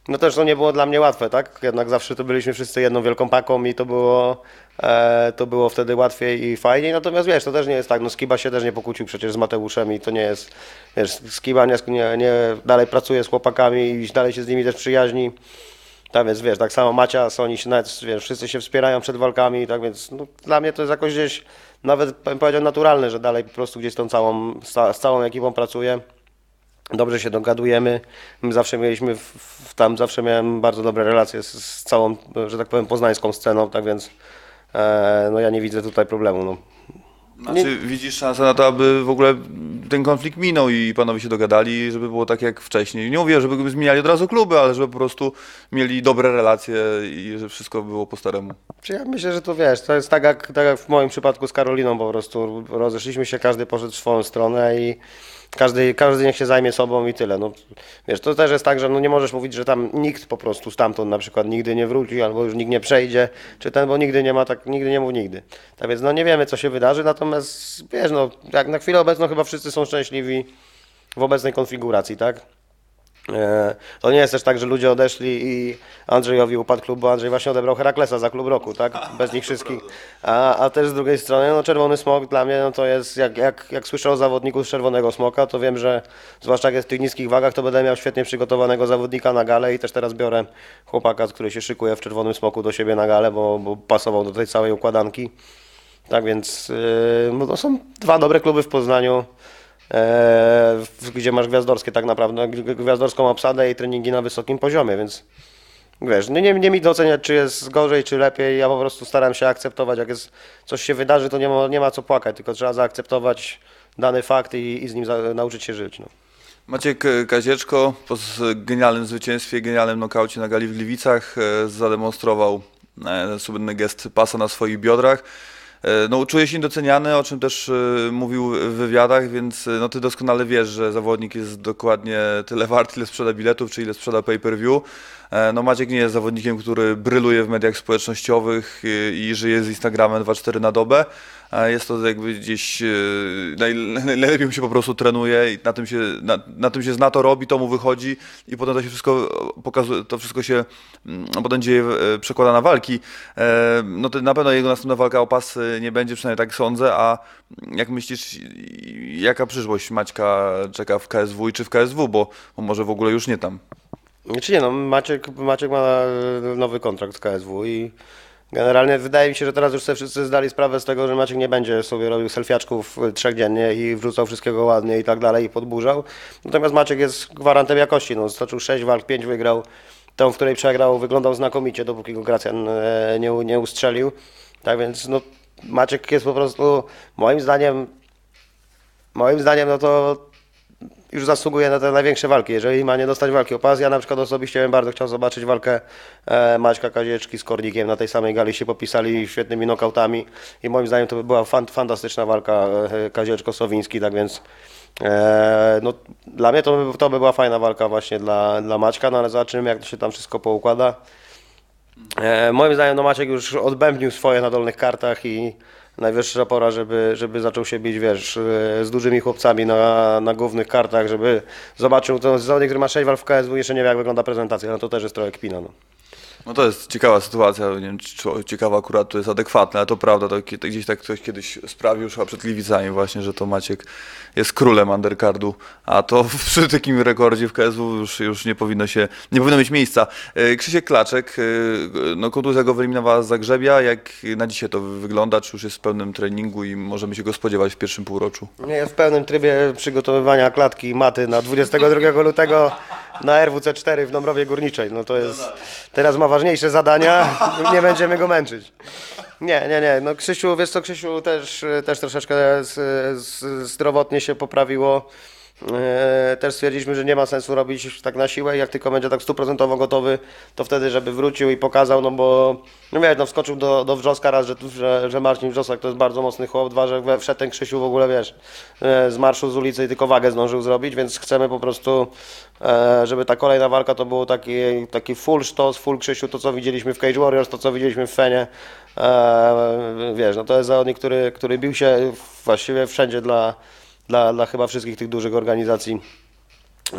Speaker 2: no też to nie było dla mnie łatwe, tak? Jednak zawsze to byliśmy wszyscy jedną wielką paką i to było, e, to było wtedy łatwiej i fajniej. Natomiast wiesz, to też nie jest tak, no Skiba się też nie pokłócił przecież z Mateuszem i to nie jest, wiesz, Skiba nie, nie, dalej pracuje z chłopakami i dalej się z nimi też przyjaźni. Tak więc wiesz, tak samo Macia, Soni się nawet, wiesz, wszyscy się wspierają przed walkami, tak więc no, dla mnie to jest jakoś gdzieś nawet bym powiedział naturalne, że dalej po prostu gdzieś tą całą, z, ca- z całą ekipą pracuję. Dobrze się dogadujemy. My zawsze mieliśmy, w, w, tam zawsze miałem bardzo dobre relacje z, z całą, że tak powiem, poznańską sceną, tak więc e, no ja nie widzę tutaj problemu. No.
Speaker 1: Czy widzisz szansę na to, aby w ogóle ten konflikt minął i panowie się dogadali, żeby było tak jak wcześniej? Nie mówię, żeby zmieniali od razu kluby, ale żeby po prostu mieli dobre relacje i że wszystko było po staremu.
Speaker 2: Czy ja myślę, że to wiesz, to jest tak jak, tak jak w moim przypadku z Karoliną po prostu rozeszliśmy się, każdy poszedł w swoją stronę i każdy, każdy niech się zajmie sobą i tyle. No, wiesz, to też jest tak, że no nie możesz mówić, że tam nikt po prostu stamtąd na przykład nigdy nie wróci albo już nikt nie przejdzie, czy ten, bo nigdy nie ma tak, nigdy nie mów nigdy. Tak więc no nie wiemy co się wydarzy, natomiast wiesz, no jak na chwilę obecną chyba wszyscy są szczęśliwi w obecnej konfiguracji, tak? E, To nie jest też tak, że ludzie odeszli i Andrzejowi upadł klub, bo Andrzej właśnie odebrał Heraklesa za klub roku, tak? Bez nich wszystkich. A, a też z drugiej strony, no Czerwony Smok dla mnie no to jest, jak, jak, jak słyszę o zawodniku z Czerwonego Smoka, to wiem, że zwłaszcza jak jest w tych niskich wagach, to będę miał świetnie przygotowanego zawodnika na galę i też teraz biorę chłopaka, który się szykuje w Czerwonym Smoku do siebie na galę, bo, bo pasował do tej całej układanki. Tak więc yy, no są dwa dobre kluby w Poznaniu. W- gdzie masz gwiazdorskie tak naprawdę, gwiazdorską obsadę i treningi na wysokim poziomie, więc wiesz, no nie, nie mi to oceniać, czy jest gorzej, czy lepiej, ja po prostu staram się akceptować, jak jest, coś się wydarzy, to nie ma, nie ma co płakać, tylko trzeba zaakceptować dany fakt i, i z nim za, nauczyć się żyć. No.
Speaker 1: Maciek e, Kazieczko po genialnym zwycięstwie, genialnym nokaucie na gali w Gliwicach e, zademonstrował e, słynny gest pasa na swoich biodrach. E, No, czuje się niedoceniany, o czym też e, mówił w wywiadach, więc e, no, ty doskonale wiesz, że zawodnik jest dokładnie tyle wart, ile sprzeda biletów, czy ile sprzeda pay-per-view. E, No, Maciek nie jest zawodnikiem, który bryluje w mediach społecznościowych e, i żyje z Instagramem 2-4 na dobę. A Jest to jakby gdzieś e, naj, najlepiej mu się po prostu trenuje i na tym się, na, na tym się zna, to robi, to mu wychodzi i potem to się wszystko pokazuje, to wszystko się mm, potem dzieje, e, przekłada na walki. E, No to na pewno jego następna walka o pas e, nie będzie, przynajmniej tak sądzę, a jak myślisz, jaka przyszłość Maćka czeka w KSW i czy w KSW, bo może w ogóle już nie tam.
Speaker 2: Czy nie, no Maciek, Maciek ma e, nowy kontrakt z KSW i generalnie wydaje mi się, że teraz już sobie wszyscy zdali sprawę z tego, że Maciek nie będzie sobie robił selfiaczków e, trzech dziennie i wrzucał wszystkiego ładnie i tak dalej i podburzał. Natomiast Maciek jest gwarantem jakości, no stoczył 6 walk, 5 wygrał. Tą, w której przegrał, wyglądał znakomicie, dopóki go Gracjan e, nie, nie ustrzelił. Tak więc no, Maciek jest po prostu moim zdaniem moim zdaniem no to już zasługuje na te największe walki. Jeżeli ma nie dostać walki o pas, ja na przykład osobiście bym bardzo chciał zobaczyć walkę e, Maćka Kazieczki z Kornikiem. Na tej samej gali się popisali świetnymi nokautami i moim zdaniem to by była fan, fantastyczna walka e, Kazieczko-Sowiński, tak więc e, no, dla mnie to by, to by była fajna walka właśnie dla, dla Maćka, no ale zobaczymy jak to się tam wszystko poukłada. E, moim zdaniem no Maciek już odbębnił swoje na dolnych kartach i najwyższa pora, żeby, żeby zaczął się bić, wiesz, e, z dużymi chłopcami na, na głównych kartach, żeby zobaczył to zawodnik, który ma 6 walk w KSW jeszcze nie wie jak wygląda prezentacja, no to też jest trochę kpina, no.
Speaker 1: No to jest ciekawa sytuacja, nie wiem, czy ciekawa akurat to jest adekwatne, ale to prawda, to gdzieś tak ktoś kiedyś sprawił, już przed Gliwicami właśnie, że to Maciek jest królem undercardu, a to przy takim rekordzie w KSW już, już nie powinno się, nie powinno mieć miejsca. E, Krzysiek Klaczek, e, no kontuzja go wyeliminowała z Zagrzebia, jak na dzisiaj to wygląda, czy już jest w pełnym treningu i możemy się go spodziewać w pierwszym półroczu?
Speaker 2: Nie jest w pełnym trybie przygotowywania klatki maty na 22 lutego na RWC4 w Dąbrowie Górniczej. No to jest, teraz ma ważniejsze zadania, nie będziemy go męczyć. Nie, nie, nie. No Krzysiu, wiesz co, Krzysiu też, też troszeczkę z, z, zdrowotnie się poprawiło. E, Też stwierdziliśmy, że nie ma sensu robić tak na siłę. Jak tylko będzie tak stuprocentowo gotowy, to wtedy, żeby wrócił i pokazał, no bo no wiesz, no wskoczył do, do Wrzoska raz, że, że, że Marcin Wrzosek to jest bardzo mocny chłop, dwa, że wszedł ten Krzysiu w ogóle, wiesz, e, z marszu z ulicy i tylko wagę zdążył zrobić, więc chcemy po prostu, e, żeby ta kolejna walka to był taki, taki full sztos, full Krzysiu, to co widzieliśmy w Cage Warriors, to co widzieliśmy w Fenie. Wiesz, no to jest zawodnik, który, który bił się właściwie wszędzie dla, dla, dla chyba wszystkich tych dużych organizacji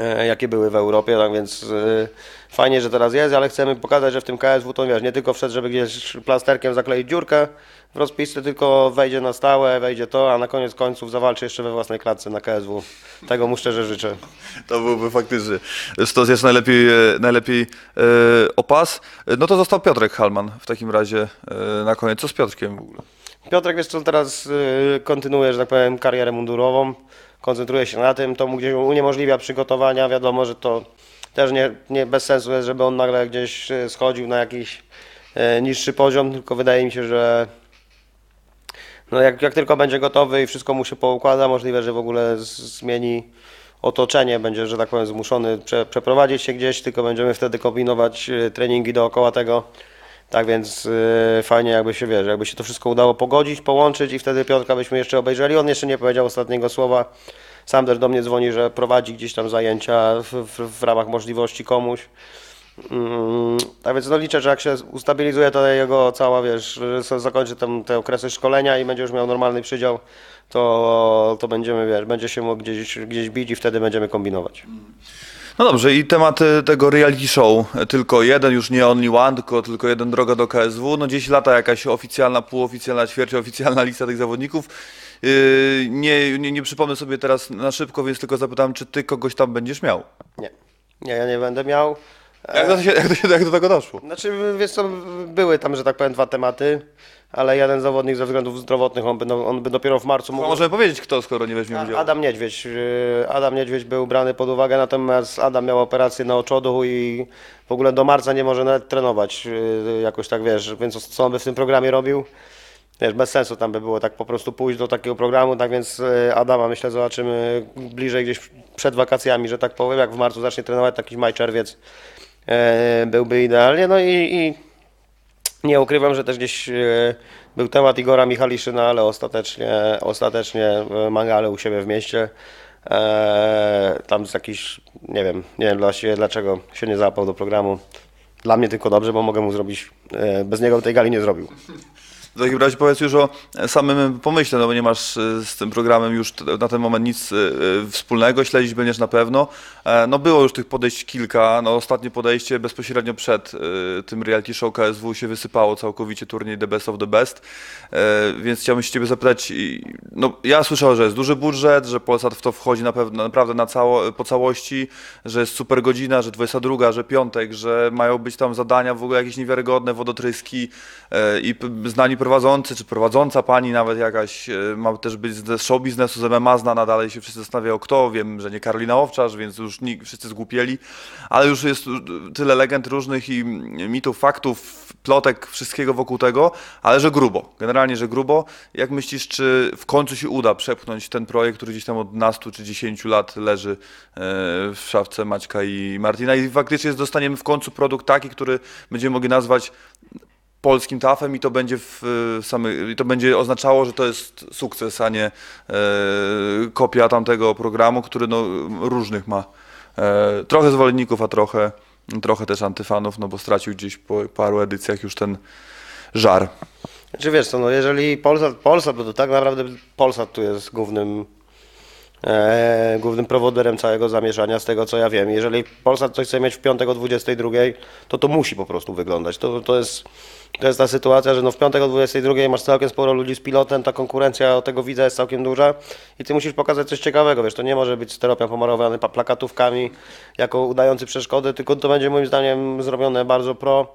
Speaker 2: e, jakie były w Europie, tak więc e, fajnie, że teraz jest, ale chcemy pokazać, że w tym KSW to wiesz, nie tylko wszedł, żeby gdzieś plasterkiem zakleić dziurkę w rozpisce, tylko wejdzie na stałe, wejdzie to, a na koniec końców zawalczy jeszcze we własnej klatce na KSW. Tego mu szczerze życzę.
Speaker 1: To byłby faktycznie stos jest najlepiej, e, najlepiej o pas. E, No to został Piotrek Halman w takim razie na koniec. Co z Piotrkiem w ogóle?
Speaker 2: Piotrek, wiesz co, teraz y, kontynuuje, że tak powiem, karierę mundurową, koncentruje się na tym, to mu gdzieś uniemożliwia przygotowania, wiadomo, że to też nie, nie bez sensu jest, żeby on nagle gdzieś y, schodził na jakiś y, niższy poziom, tylko wydaje mi się, że no jak, jak tylko będzie gotowy i wszystko mu się poukłada, możliwe, że w ogóle zmieni otoczenie, będzie, że tak powiem, zmuszony prze, przeprowadzić się gdzieś, tylko będziemy wtedy kombinować treningi dookoła tego. Tak więc y, fajnie jakby się wiesz, jakby się to wszystko udało pogodzić, połączyć i wtedy Piotrka byśmy jeszcze obejrzeli. On jeszcze nie powiedział ostatniego słowa. Sam też do mnie dzwoni, że prowadzi gdzieś tam zajęcia w, w, w ramach możliwości komuś. Mm, tak więc no liczę, że jak się ustabilizuje to jego cała, wiesz, zakończy tam te okresy szkolenia i będzie już miał normalny przydział, to, to będziemy, wiesz, będzie się mógł gdzieś, gdzieś bić i wtedy będziemy kombinować.
Speaker 1: No dobrze, i temat tego reality show. Tylko jeden, już nie only one, tylko, tylko jeden droga do KSW. No 10 lata jakaś oficjalna, półoficjalna, ćwierćoficjalna lista tych zawodników. Yy, Nie, nie, nie przypomnę sobie teraz na szybko, więc tylko zapytam, czy ty kogoś tam będziesz miał?
Speaker 2: Nie, nie, ja nie będę miał.
Speaker 1: Jak to się, jak to się jak do tego doszło?
Speaker 2: Znaczy, wiesz co, były tam, że tak powiem, dwa tematy, ale jeden zawodnik ze względów zdrowotnych, on by, no, on by dopiero w marcu mógł...
Speaker 1: możemy powiedzieć kto, skoro nie weźmie udziału.
Speaker 2: Adam Niedźwiedź. yy, Adam Niedźwiedź był brany pod uwagę, natomiast Adam miał operację na oczodu i w ogóle do marca nie może nawet trenować yy, jakoś tak, wiesz, więc co on by w tym programie robił? Wiesz, bez sensu tam by było tak po prostu pójść do takiego programu, tak więc yy, Adama myślę zobaczymy bliżej gdzieś przed wakacjami, że tak powiem, jak w marcu zacznie trenować taki maj, czerwiec, byłby idealnie, no i, i nie ukrywam, że też gdzieś e, był temat Igora Michaliszyna, ale ostatecznie, ostatecznie e, Mangale u siebie w mieście. E, tam z jakiś, nie wiem, nie wiem właściwie dlaczego się nie załapał do programu. Dla mnie tylko dobrze, bo mogę mu zrobić, bez niego tej gali nie zrobił.
Speaker 1: W takim razie powiedz już o samym pomyśle, no bo nie masz e, z tym programem już na ten moment nic e, e, wspólnego, śledzić będziesz na pewno. No było już tych podejść kilka, no ostatnie podejście bezpośrednio przed tym reality show KSW się wysypało całkowicie turniej The Best of the Best, więc chciałbym się ciebie zapytać, no ja słyszałem, że jest duży budżet, że Polsat w to wchodzi na pewno, naprawdę na cało, po całości, że jest super godzina, że 22, że piątek, że mają być tam zadania w ogóle jakieś niewiarygodne, wodotryski i znani prowadzący, czy prowadząca pani nawet jakaś, e, ma też być z show biznesu, z MMA znana, dalej się wszyscy zastanawiają kto, wiem, że nie Karolina Owczarz, więc już nikt, wszyscy zgłupieli, ale już jest tyle legend różnych i mitów, faktów, plotek, wszystkiego wokół tego, ale że grubo, generalnie, że grubo. Jak myślisz, czy w końcu się uda przepchnąć ten projekt, który gdzieś tam od 12 czy 10 lat leży e, w szafce Maćka i Martina i faktycznie dostaniemy w końcu produkt taki, który będziemy mogli nazwać polskim tafem i to będzie w i to będzie oznaczało, że to jest sukces, a nie e, kopia tamtego programu, który no, różnych ma. E, trochę zwolenników, a trochę, trochę też antyfanów, no bo stracił gdzieś po paru edycjach już ten żar.
Speaker 2: Czy wiesz co, no jeżeli Polsat, Polsat, bo to tak naprawdę Polsat tu jest głównym, e, głównym prowoderem całego zamieszania, z tego co ja wiem. Jeżeli Polsat coś chce mieć w piątek o 22, to to musi po prostu wyglądać. To, to, jest, to jest ta sytuacja, że no w piątek o 22 masz całkiem sporo ludzi z pilotem, ta konkurencja o tego widza jest całkiem duża i ty musisz pokazać coś ciekawego, wiesz, to nie może być steropian pomalowany pa- plakatówkami jako udający przeszkody, tylko to będzie moim zdaniem zrobione bardzo pro,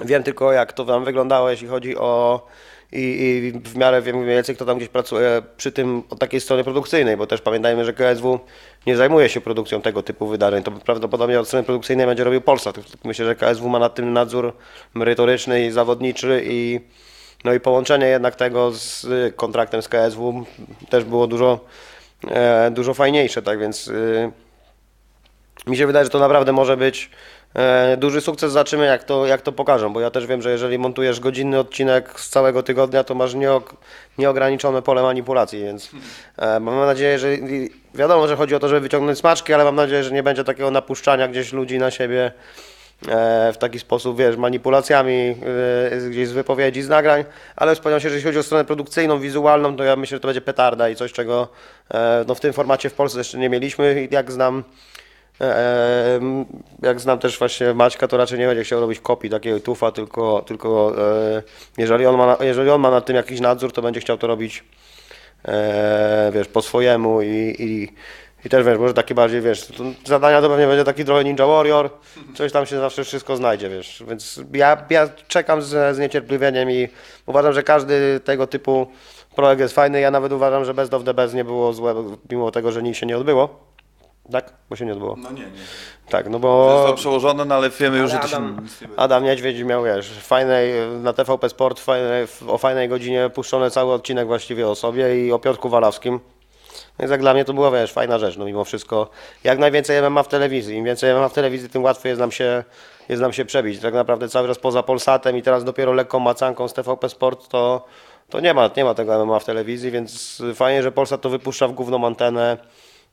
Speaker 2: Wiem tylko, jak to tam wyglądało, jeśli chodzi o. I, I w miarę wiem więcej, kto tam gdzieś pracuje przy tym od takiej strony produkcyjnej, bo też pamiętajmy, że KSW nie zajmuje się produkcją tego typu wydarzeń. To prawdopodobnie od strony produkcyjnej będzie robił Polsat. Myślę, że KSW ma nad tym nadzór merytoryczny i zawodniczy i no i połączenie jednak tego z kontraktem z KSW też było dużo, e, dużo fajniejsze, tak więc y, mi się wydaje, że to naprawdę może być duży sukces. Zobaczymy, jak to, jak to pokażą, bo ja też wiem, że jeżeli montujesz godzinny odcinek z całego tygodnia, to masz nieog, nieograniczone pole manipulacji, więc e, mam nadzieję, że wiadomo, że chodzi o to, żeby wyciągnąć smaczki, ale mam nadzieję, że nie będzie takiego napuszczania gdzieś ludzi na siebie e, w taki sposób, wiesz, manipulacjami e, gdzieś z wypowiedzi, z nagrań, ale wspomniał się, że jeśli chodzi o stronę produkcyjną, wizualną, to ja myślę, że to będzie petarda i coś, czego e, no, w tym formacie w Polsce jeszcze nie mieliśmy. I Jak znam E, Jak znam też właśnie Maćka, to raczej nie będzie chciał robić kopii takiego tufa, tylko, tylko e, jeżeli, on ma, jeżeli on ma nad tym jakiś nadzór, to będzie chciał to robić e, wiesz, po swojemu i, i, i też wiesz, może takie bardziej, wiesz, to zadania to pewnie będzie taki trochę Ninja Warrior, coś tam się zawsze wszystko znajdzie, wiesz, więc ja, ja czekam z, z niecierpliwieniem i uważam, że każdy tego typu projekt jest fajny, ja nawet uważam, że Best of the Best nie było złe, mimo tego, że nic się nie odbyło. Tak? Bo się nie odbyło.
Speaker 1: No nie, nie.
Speaker 2: Tak, no bo
Speaker 1: jest przełożone, no ale wiemy już, że to się
Speaker 2: Adam. Adam Niedźwiedź miał, wiesz, fajnej, na TVP Sport fajnej, o fajnej godzinie puszczony cały odcinek właściwie o sobie i o Piotrku Walawskim. Więc jak dla mnie to była, wiesz, fajna rzecz, no mimo wszystko. Jak najwięcej MMA w telewizji, im więcej MMA w telewizji, tym łatwiej jest nam się, jest nam się przebić. Tak naprawdę cały czas poza Polsatem i teraz dopiero lekką macanką z TVP Sport, to, to nie, ma, nie ma tego MMA w telewizji, więc fajnie, że Polsat to wypuszcza w główną antenę.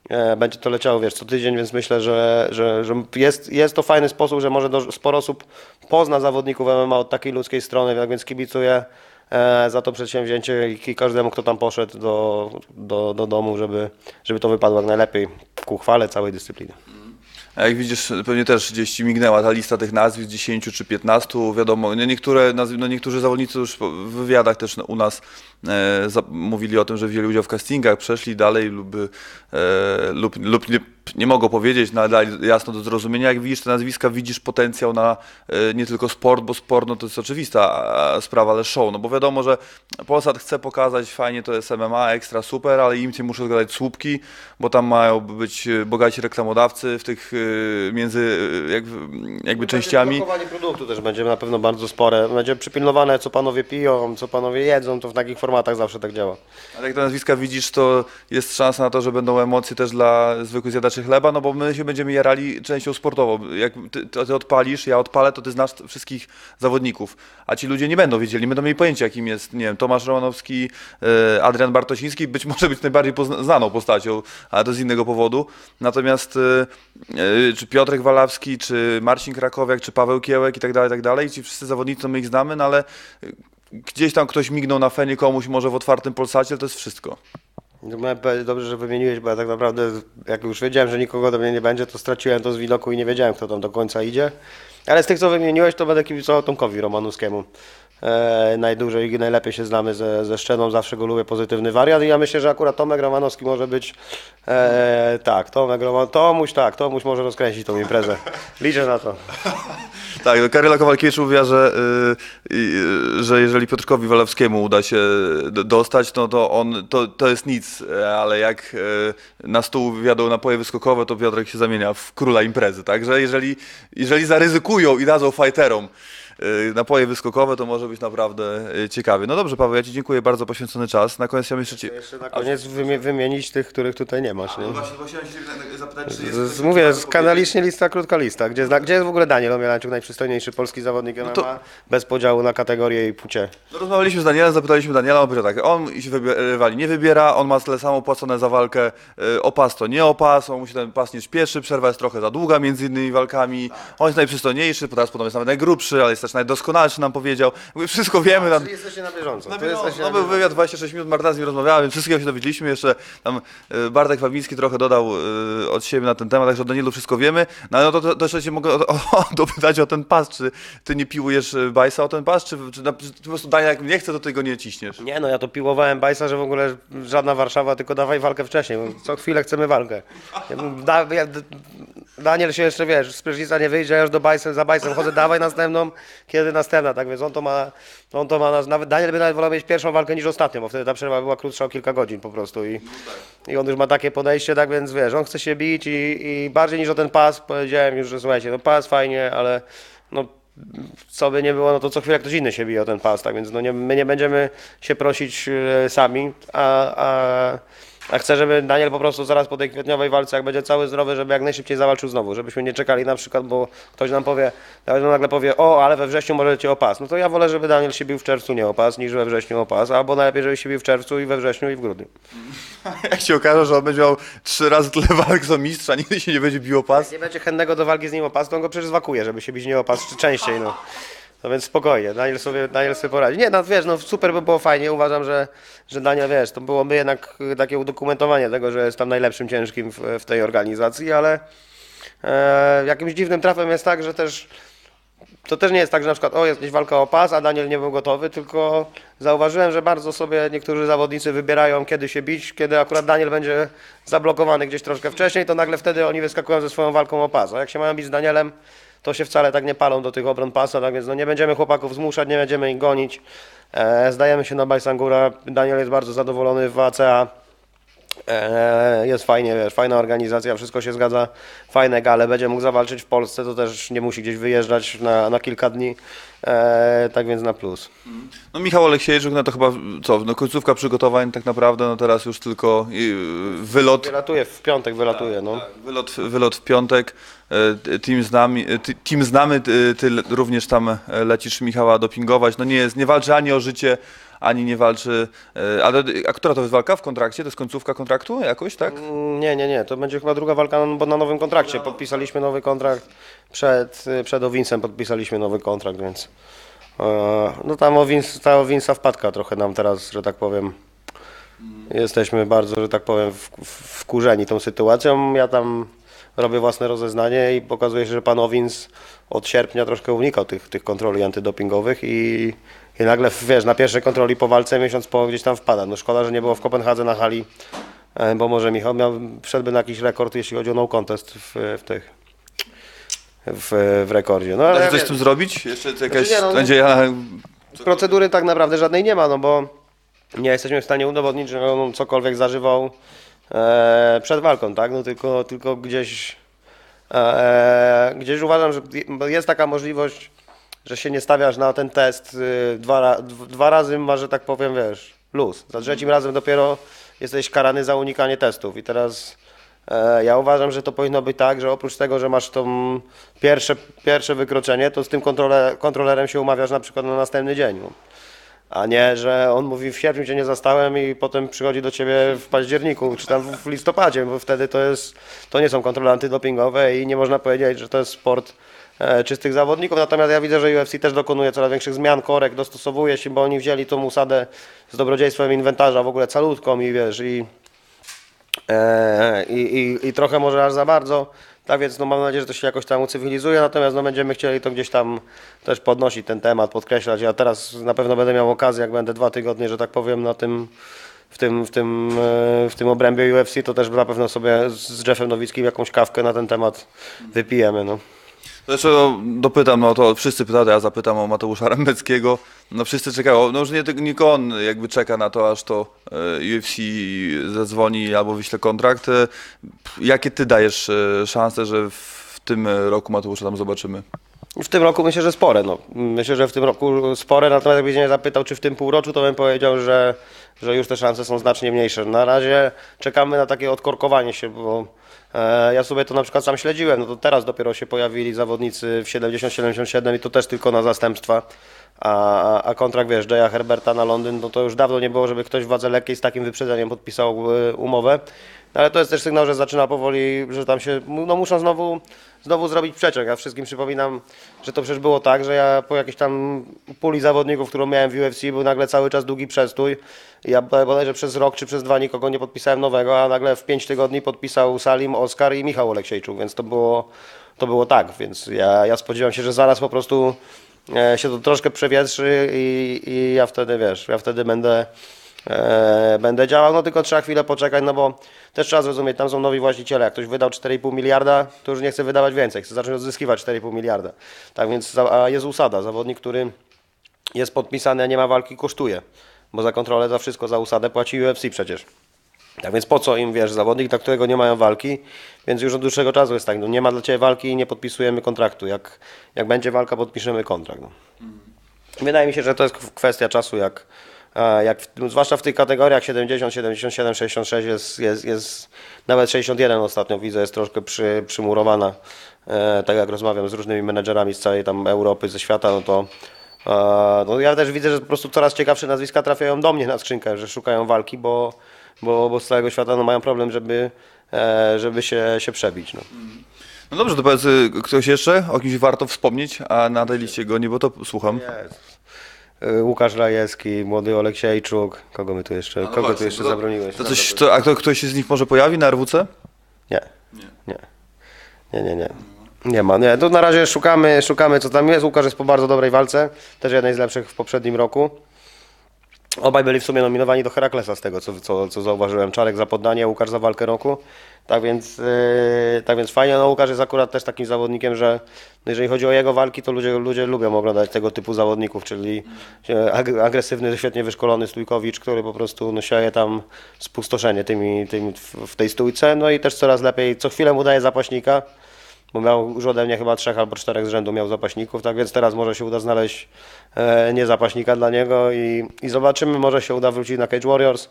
Speaker 2: E, Będzie to leciało, wiesz, co tydzień, więc myślę, że, że, że jest, jest to fajny sposób, że może do, sporo osób pozna zawodników MMA od takiej ludzkiej strony, więc kibicuję e, za to przedsięwzięcie i każdemu, kto tam poszedł do, do, do domu, żeby, żeby to wypadło jak najlepiej ku chwale całej dyscypliny.
Speaker 1: Jak widzisz, pewnie też gdzieś ci mignęła ta lista tych nazwisk, 10 czy 15, wiadomo, no niektóre, no niektórzy zawodnicy już w wywiadach też u nas e, mówili o tym, że wzięli udział w castingach, przeszli dalej lub, e, lub, lub nie, nie mogą powiedzieć, no, ale jasno do zrozumienia. Jak widzisz te nazwiska, widzisz potencjał na e, nie tylko sport, bo sport no, to jest oczywista sprawa, ale show. No bo wiadomo, że Polsat chce pokazać, fajnie to jest MMA, ekstra super, ale im cię muszą zgadać słupki, bo tam mają być e, bogaci reklamodawcy w tych e, między jak, jakby częściami.
Speaker 2: Blokowanie produktu też będzie na pewno bardzo spore. Będzie przypilnowane, co panowie piją, co panowie jedzą, to w takich formatach zawsze tak działa.
Speaker 1: Ale jak te nazwiska widzisz, to jest szansa na to, że będą emocje też dla zwykłych zjadaczy chleba, no bo my się będziemy jarali częścią sportową. Jak ty, ty odpalisz, ja odpalę, to ty znasz wszystkich zawodników, a ci ludzie nie będą wiedzieli, nie będą mieli pojęcia, jakim jest, nie wiem, Tomasz Romanowski, e, Adrian Bartosiński, być może być najbardziej znaną postacią, ale to z innego powodu. Natomiast e, e, czy Piotrek Walawski, czy Marcin Krakowiak, czy Paweł Kiełek i tak dalej, i tak dalej, ci wszyscy zawodnicy, my ich znamy, no ale gdzieś tam ktoś mignął na fenie komuś, może w otwartym Polsacie, to jest wszystko.
Speaker 2: No, Dobrze, że wymieniłeś, bo ja tak naprawdę, jak już wiedziałem, że nikogo do mnie nie będzie, to straciłem to z widoku i nie wiedziałem, kto tam do końca idzie. Ale z tych, co wymieniłeś, to będę kibicował Tomkowi Romanowskiemu. E, najdłużej i najlepiej się znamy ze, ze zawsze go lubię, pozytywny wariat i ja myślę, że akurat Tomek Romanowski może być, e, tak, Tomek Roman, Tomuś, tak, Tomuś może rozkręcić tą imprezę. Liczę na to.
Speaker 1: Tak, no Karyla Kowalkiewicz mówiła, że, y, y, że jeżeli Piotrkowi Walewskiemu uda się dostać, no to on, to, to jest nic, e, ale jak e, na stół wjadą napoje wyskokowe, to Piotrek się zamienia w króla imprezy, także jeżeli, jeżeli zaryzykują i dadzą fighterom y, napoje wyskokowe, to może być naprawdę y, ciekawie. No dobrze, Paweł, ja Ci dziękuję bardzo poświęcony czas. Na koniec chciałem jeszcze Cię...
Speaker 2: Jeszcze na koniec wymie- wymienić tych, których tutaj nie masz. Nie?
Speaker 1: właśnie, właśnie chciałem się zapytać, czy
Speaker 2: Z, z, mówię, skandalicznie lista, krótka lista. Gdzie, zna- gdzie jest w ogóle Daniel Omielańczuk, najprzystojniejszy polski zawodnik MMA,
Speaker 1: to-
Speaker 2: bez podziału na kategorie i płcie.
Speaker 1: No, rozmawialiśmy z Danielem, zapytaliśmy Daniela, on powiedział tak, on się rywali nie wybiera, on ma tyle samo płacone za walkę, y, o pas to nie o pas, on musi ten pas nie śpieszy, przerwa jest trochę za długa między innymi walkami, on jest najprzystojniejszy, teraz podobno jest nawet najgrubszy, ale jest też najdoskonalszy, nam powiedział. Mówię, wszystko wiemy, tam,
Speaker 2: Czyli jesteście na bieżąco.
Speaker 1: no,
Speaker 2: to jesteście
Speaker 1: no,
Speaker 2: na
Speaker 1: był
Speaker 2: bieżąco.
Speaker 1: wywiad 26 minut, Marta z nim rozmawiała, więc wszystkiego się dowiedzieliśmy. Jeszcze tam y, Bartek Fabiński trochę dodał y, od siebie na ten temat, także o Danielu wszystko wiemy. No ale no to, to, to jeszcze się mogę o, o, dopytać o ten pas, czy ty nie piłujesz y, bajsa o ten pas, czy, czy, na, czy po prostu Daniel jak nie chce, to ty go nie ciśniesz?
Speaker 2: Nie no, ja to piłowałem bajsa, że w ogóle żadna Warszawa, tylko dawaj walkę wcześniej. bo Co chwilę chcemy walkę. Ja, da, ja, Daniel się jeszcze, wiesz, z prysznica nie wyjdzie, ja już do bajsem, za bajsem chodzę, dawaj następną, kiedy następna, tak więc on to ma, on to ma, nawet Daniel by nawet wolał mieć pierwszą walkę niż ostatnią, bo wtedy ta przerwa była krótsza o kilka godzin po prostu i, i on już ma takie podejście, tak więc wiesz, on chce się bić i, i bardziej niż o ten pas, powiedziałem już, że słuchajcie, no pas fajnie, ale no co by nie było, no to co chwilę ktoś inny się bije o ten pas, tak więc no nie, my nie będziemy się prosić e, sami, a, a, a chcę, żeby Daniel po prostu zaraz po tej kwietniowej walce, jak będzie cały zdrowy, żeby jak najszybciej zawalczył znowu, żebyśmy nie czekali na przykład, bo ktoś nam powie, nawet nagle powie, o, ale we wrześniu możecie o pas. No to ja wolę, żeby Daniel się bił w czerwcu nie o pas, niż we wrześniu o pas, albo najlepiej, żeby się bił w czerwcu i we wrześniu i w grudniu.
Speaker 1: Jak się okaże, że on będzie miał trzy razy tyle walk co mistrza, nigdy się nie będzie bił o pas.
Speaker 2: Nie będzie chętnego do walki z nim o pas, to on go przecież zwakuje, żeby się bić nie o pas czy częściej, no. No więc spokojnie, Daniel sobie, Daniel sobie poradzi. Nie, no wiesz, no super by było fajnie, uważam, że, że Daniel, wiesz, to byłoby jednak y, takie udokumentowanie tego, że jest tam najlepszym ciężkim w, w tej organizacji, ale e, jakimś dziwnym trafem jest tak, że też to też nie jest tak, że na przykład o, jest gdzieś walka o pas, a Daniel nie był gotowy, tylko zauważyłem, że bardzo sobie niektórzy zawodnicy wybierają, kiedy się bić, kiedy akurat Daniel będzie zablokowany gdzieś troszkę wcześniej, to nagle wtedy oni wyskakują ze swoją walką o pas. A jak się mają bić z Danielem, to się wcale tak nie palą do tych obron pasa, tak więc no nie będziemy chłopaków zmuszać, nie będziemy ich gonić. E, zdajemy się na Bajsangura. Daniel jest bardzo zadowolony w ACA. E, Jest fajnie, wiesz, fajna organizacja, wszystko się zgadza, fajne gale, będzie mógł zawalczyć w Polsce, to też nie musi gdzieś wyjeżdżać na, na kilka dni, e, tak więc na plus.
Speaker 1: No Michał Aleksiejczuk, no to chyba co, no końcówka przygotowań tak naprawdę, no teraz już tylko wylot.
Speaker 2: Wylatuje, w piątek wylatuje, no.
Speaker 1: Tak, Wylot, wylot w piątek. E, Team, z nami, e, team znamy, ty, ty również tam e, lecisz Michała dopingować. No nie jest, nie walczy ani o życie, ani nie walczy. e, Ale a która to jest walka w kontrakcie? To jest końcówka kontraktu jakoś, tak?
Speaker 2: Mm, Nie, nie, nie, to będzie chyba druga walka, bo na nowym kontrakcie, podpisaliśmy nowy kontrakt, przed, przed Owinsem podpisaliśmy nowy kontrakt, więc e, no tam Owins, ta Owinsa wpadka trochę nam teraz, że tak powiem, jesteśmy bardzo, że tak powiem, wkurzeni tą sytuacją. Ja tam robię własne rozeznanie i pokazuje się, że pan Owins od sierpnia troszkę unikał tych, tych kontroli antydopingowych i, i nagle, wiesz, na pierwszej kontroli po walce miesiąc po gdzieś tam wpada. No szkoda, że nie było w Kopenhadze na hali, e, bo może Michał miał, wszedłby na jakiś rekord, jeśli chodzi o no contest w, w tych, w, w rekordzie. No, ale ja
Speaker 1: coś
Speaker 2: wiem,
Speaker 1: tym zrobić? Jeszcze jakaś
Speaker 2: nie, no,
Speaker 1: nadzieja?
Speaker 2: procedury tak naprawdę żadnej nie ma, no bo nie jesteśmy w stanie udowodnić, że on cokolwiek zażywał e, przed walką, tak? No tylko, tylko gdzieś, e, gdzieś uważam, że jest taka możliwość, że się nie stawiasz na ten test y, dwa, dwa razy, ma, że tak powiem, wiesz, luz. Za trzecim razem dopiero jesteś karany za unikanie testów i teraz e, ja uważam, że to powinno być tak, że oprócz tego, że masz to pierwsze, pierwsze wykroczenie, to z tym kontrole, kontrolerem się umawiasz na przykład na następny dzień. A nie, że on mówi w sierpniu cię nie zastałem i potem przychodzi do ciebie w październiku, czy tam w listopadzie, bo wtedy to jest, to nie są kontrole antydopingowe i nie można powiedzieć, że to jest sport czystych zawodników. Natomiast ja widzę, że UFC też dokonuje coraz większych zmian, korek, dostosowuje się, bo oni wzięli tą usadę z dobrodziejstwem inwentarza, w ogóle calutką i wiesz, i, e, i, i, i trochę może aż za bardzo. Tak więc no, mam nadzieję, że to się jakoś tam ucywilizuje, natomiast no, będziemy chcieli to gdzieś tam też podnosić ten temat, podkreślać. Ja teraz na pewno będę miał okazję, jak będę dwa tygodnie, że tak powiem, na tym, w tym, w tym, e, w tym obrębie UFC, to też na pewno sobie z Jeffem Nowickim jakąś kawkę na ten temat wypijemy. No.
Speaker 1: No, dopytam, no to wszyscy pytali, ja zapytam o Mateusza Rambeckiego. No wszyscy czekają, no już nie, tylko- on jakby czeka na to, aż to e, UFC zadzwoni albo wyśle kontrakt. E, Jakie ty dajesz e, szanse, że w tym roku Mateusza tam zobaczymy?
Speaker 2: W tym roku myślę, że spore. No. Myślę, że w tym roku spore, natomiast jakbyś mnie zapytał, czy w tym półroczu, to bym powiedział, że, że już te szanse są znacznie mniejsze. Na razie czekamy na takie odkorkowanie się, bo ja sobie to na przykład sam śledziłem. No to teraz dopiero się pojawili zawodnicy w 70-77 i to też tylko na zastępstwa. A, a- kontrakt, wiesz, Jaya Herberta na Londyn, no to już dawno nie było, żeby ktoś w wadze lekkiej z takim wyprzedzeniem podpisał e, umowę. No ale to jest też sygnał, że zaczyna powoli, że tam się, no muszą znowu, znowu zrobić przeczek. Ja wszystkim przypominam, że to przecież było tak, że ja po jakiejś tam puli zawodników, którą miałem w UFC, był nagle cały czas długi przestój. Ja bodajże przez rok czy przez dwa nikogo nie podpisałem nowego, a nagle w pięć tygodni podpisał Salim, Oskar i Michał Oleksiejczuk, więc to było, to było tak. Więc ja, ja spodziewam się, że zaraz po prostu się to troszkę przewietrzy i, i ja wtedy, wiesz, ja wtedy będę e, będę działał, no tylko trzeba chwilę poczekać, no bo też trzeba zrozumieć, tam są nowi właściciele, jak ktoś wydał 4,5 miliarda, to już nie chce wydawać więcej, chce zacząć odzyskiwać 4,5 miliarda. Tak więc, a jest usada, zawodnik, który jest podpisany, a nie ma walki, kosztuje, bo za kontrolę, za wszystko, za usadę płaci UFC przecież. Tak więc po co im, wiesz, zawodnik, dla którego nie mają walki, więc już od dłuższego czasu jest tak, no nie ma dla Ciebie walki i nie podpisujemy kontraktu, jak, jak będzie walka, podpiszemy kontrakt. No. Wydaje mi się, że to jest kwestia czasu, jak, e, jak w, zwłaszcza w tych kategoriach 70, 77, 66 jest, jest, jest nawet 61 ostatnio widzę, jest troszkę przy, przymurowana. E, tak jak rozmawiam z różnymi menedżerami z całej tam Europy, ze świata, no to e, no ja też widzę, że po prostu coraz ciekawsze nazwiska trafiają do mnie na skrzynkę, że szukają walki, bo, bo, bo z całego świata no, mają problem, żeby, e, żeby się, się przebić. No.
Speaker 1: No dobrze, to powiedz, y, ktoś jeszcze? O kimś warto wspomnieć, a na tej liście go nie, bo to słucham.
Speaker 2: Łukasz Rajewski, młody Oleksiejczuk, kogo my tu jeszcze, kogo tu
Speaker 1: No właśnie,
Speaker 2: jeszcze
Speaker 1: to-
Speaker 2: zabroniłeś?
Speaker 1: To coś, to, a kto, ktoś się z nich może pojawi na RWC?
Speaker 2: Nie. Nie. Nie, nie, nie. Nie ma, nie. To na razie szukamy, szukamy co tam jest. Łukasz jest po bardzo dobrej walce, też jednej z lepszych w poprzednim roku. Obaj byli w sumie nominowani do Heraklesa z tego, co, co, co zauważyłem. Czarek za poddanie, Łukasz za walkę roku. Tak więc, yy, tak więc fajnie. No, Łukasz jest akurat też takim zawodnikiem, że no, jeżeli chodzi o jego walki, to ludzie, ludzie lubią oglądać tego typu zawodników, czyli e, ag- agresywny, świetnie wyszkolony stójkowicz, który po prostu no, sieje tam spustoszenie tymi, tymi w, tej stójce. No i też coraz lepiej, co chwilę mu daje zapaśnika bo miał już ode mnie chyba trzech albo czterech z rzędu miał zapaśników, tak więc teraz może się uda znaleźć e, nie zapaśnika dla niego i, i zobaczymy, może się uda wrócić na Cage Warriors.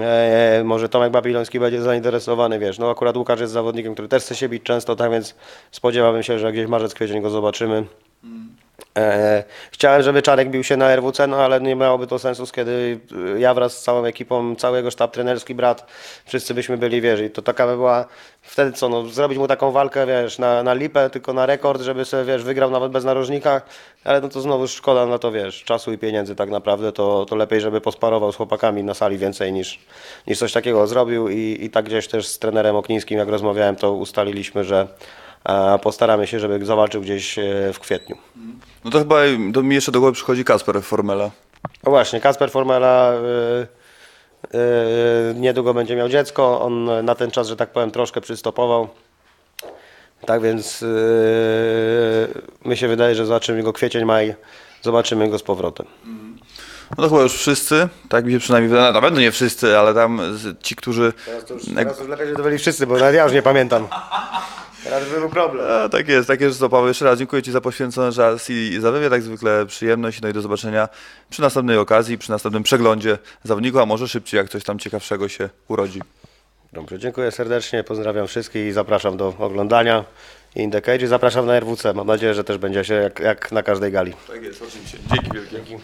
Speaker 2: E, może Tomek Babiloński będzie zainteresowany, wiesz, no akurat Łukasz jest zawodnikiem, który też chce się bić często, tak więc spodziewałbym się, że gdzieś marzec, kwiecień go zobaczymy. E, chciałem, żeby Czarek bił się na RWC, no ale nie miałoby to sensu, kiedy e, ja wraz z całą ekipą, cały jego sztab trenerski, brat, wszyscy byśmy byli, wiesz, i to taka by była, wtedy co, no, zrobić mu taką walkę, wiesz, na, na lipę, tylko na rekord, żeby sobie, wiesz, wygrał nawet bez narożnika, ale no to znowu szkoda na to, wiesz, czasu i pieniędzy tak naprawdę, to, to lepiej, żeby posparował z chłopakami na sali więcej niż, niż coś takiego zrobił i, i tak gdzieś też z trenerem Oknińskim, jak rozmawiałem, to ustaliliśmy, że postaramy się, żeby zawalczył gdzieś e, w kwietniu.
Speaker 1: No to chyba do mi jeszcze do głowy przychodzi Kasper Formela.
Speaker 2: No właśnie, Kasper Formela, Yy, niedługo będzie miał dziecko. On na ten czas, że tak powiem, troszkę przystopował. Tak więc yy, mi się wydaje, że zobaczymy go kwiecień, maj. Zobaczymy go z powrotem.
Speaker 1: No to chyba już wszyscy, tak mi się przynajmniej wydaje, na pewno nie wszyscy, ale tam ci, którzy...
Speaker 2: Teraz to już, teraz już lepiej, to byli wszyscy, bo nawet ja już nie pamiętam. Teraz by był problem.
Speaker 1: A, tak jest, tak jest, to Paweł. Jeszcze raz dziękuję Ci za poświęcony czas i za wywiad, jak zwykle przyjemność. No i do zobaczenia przy następnej okazji, przy następnym przeglądzie zawodników, a może szybciej, jak coś tam ciekawszego się urodzi.
Speaker 2: Dobrze, dziękuję serdecznie, pozdrawiam wszystkich i zapraszam do oglądania In the Cage i zapraszam na RWC. Mam nadzieję, że też będzie się jak, jak na każdej gali.
Speaker 1: Tak jest, oczywiście. Dzięki wielkie.
Speaker 2: Dzięki.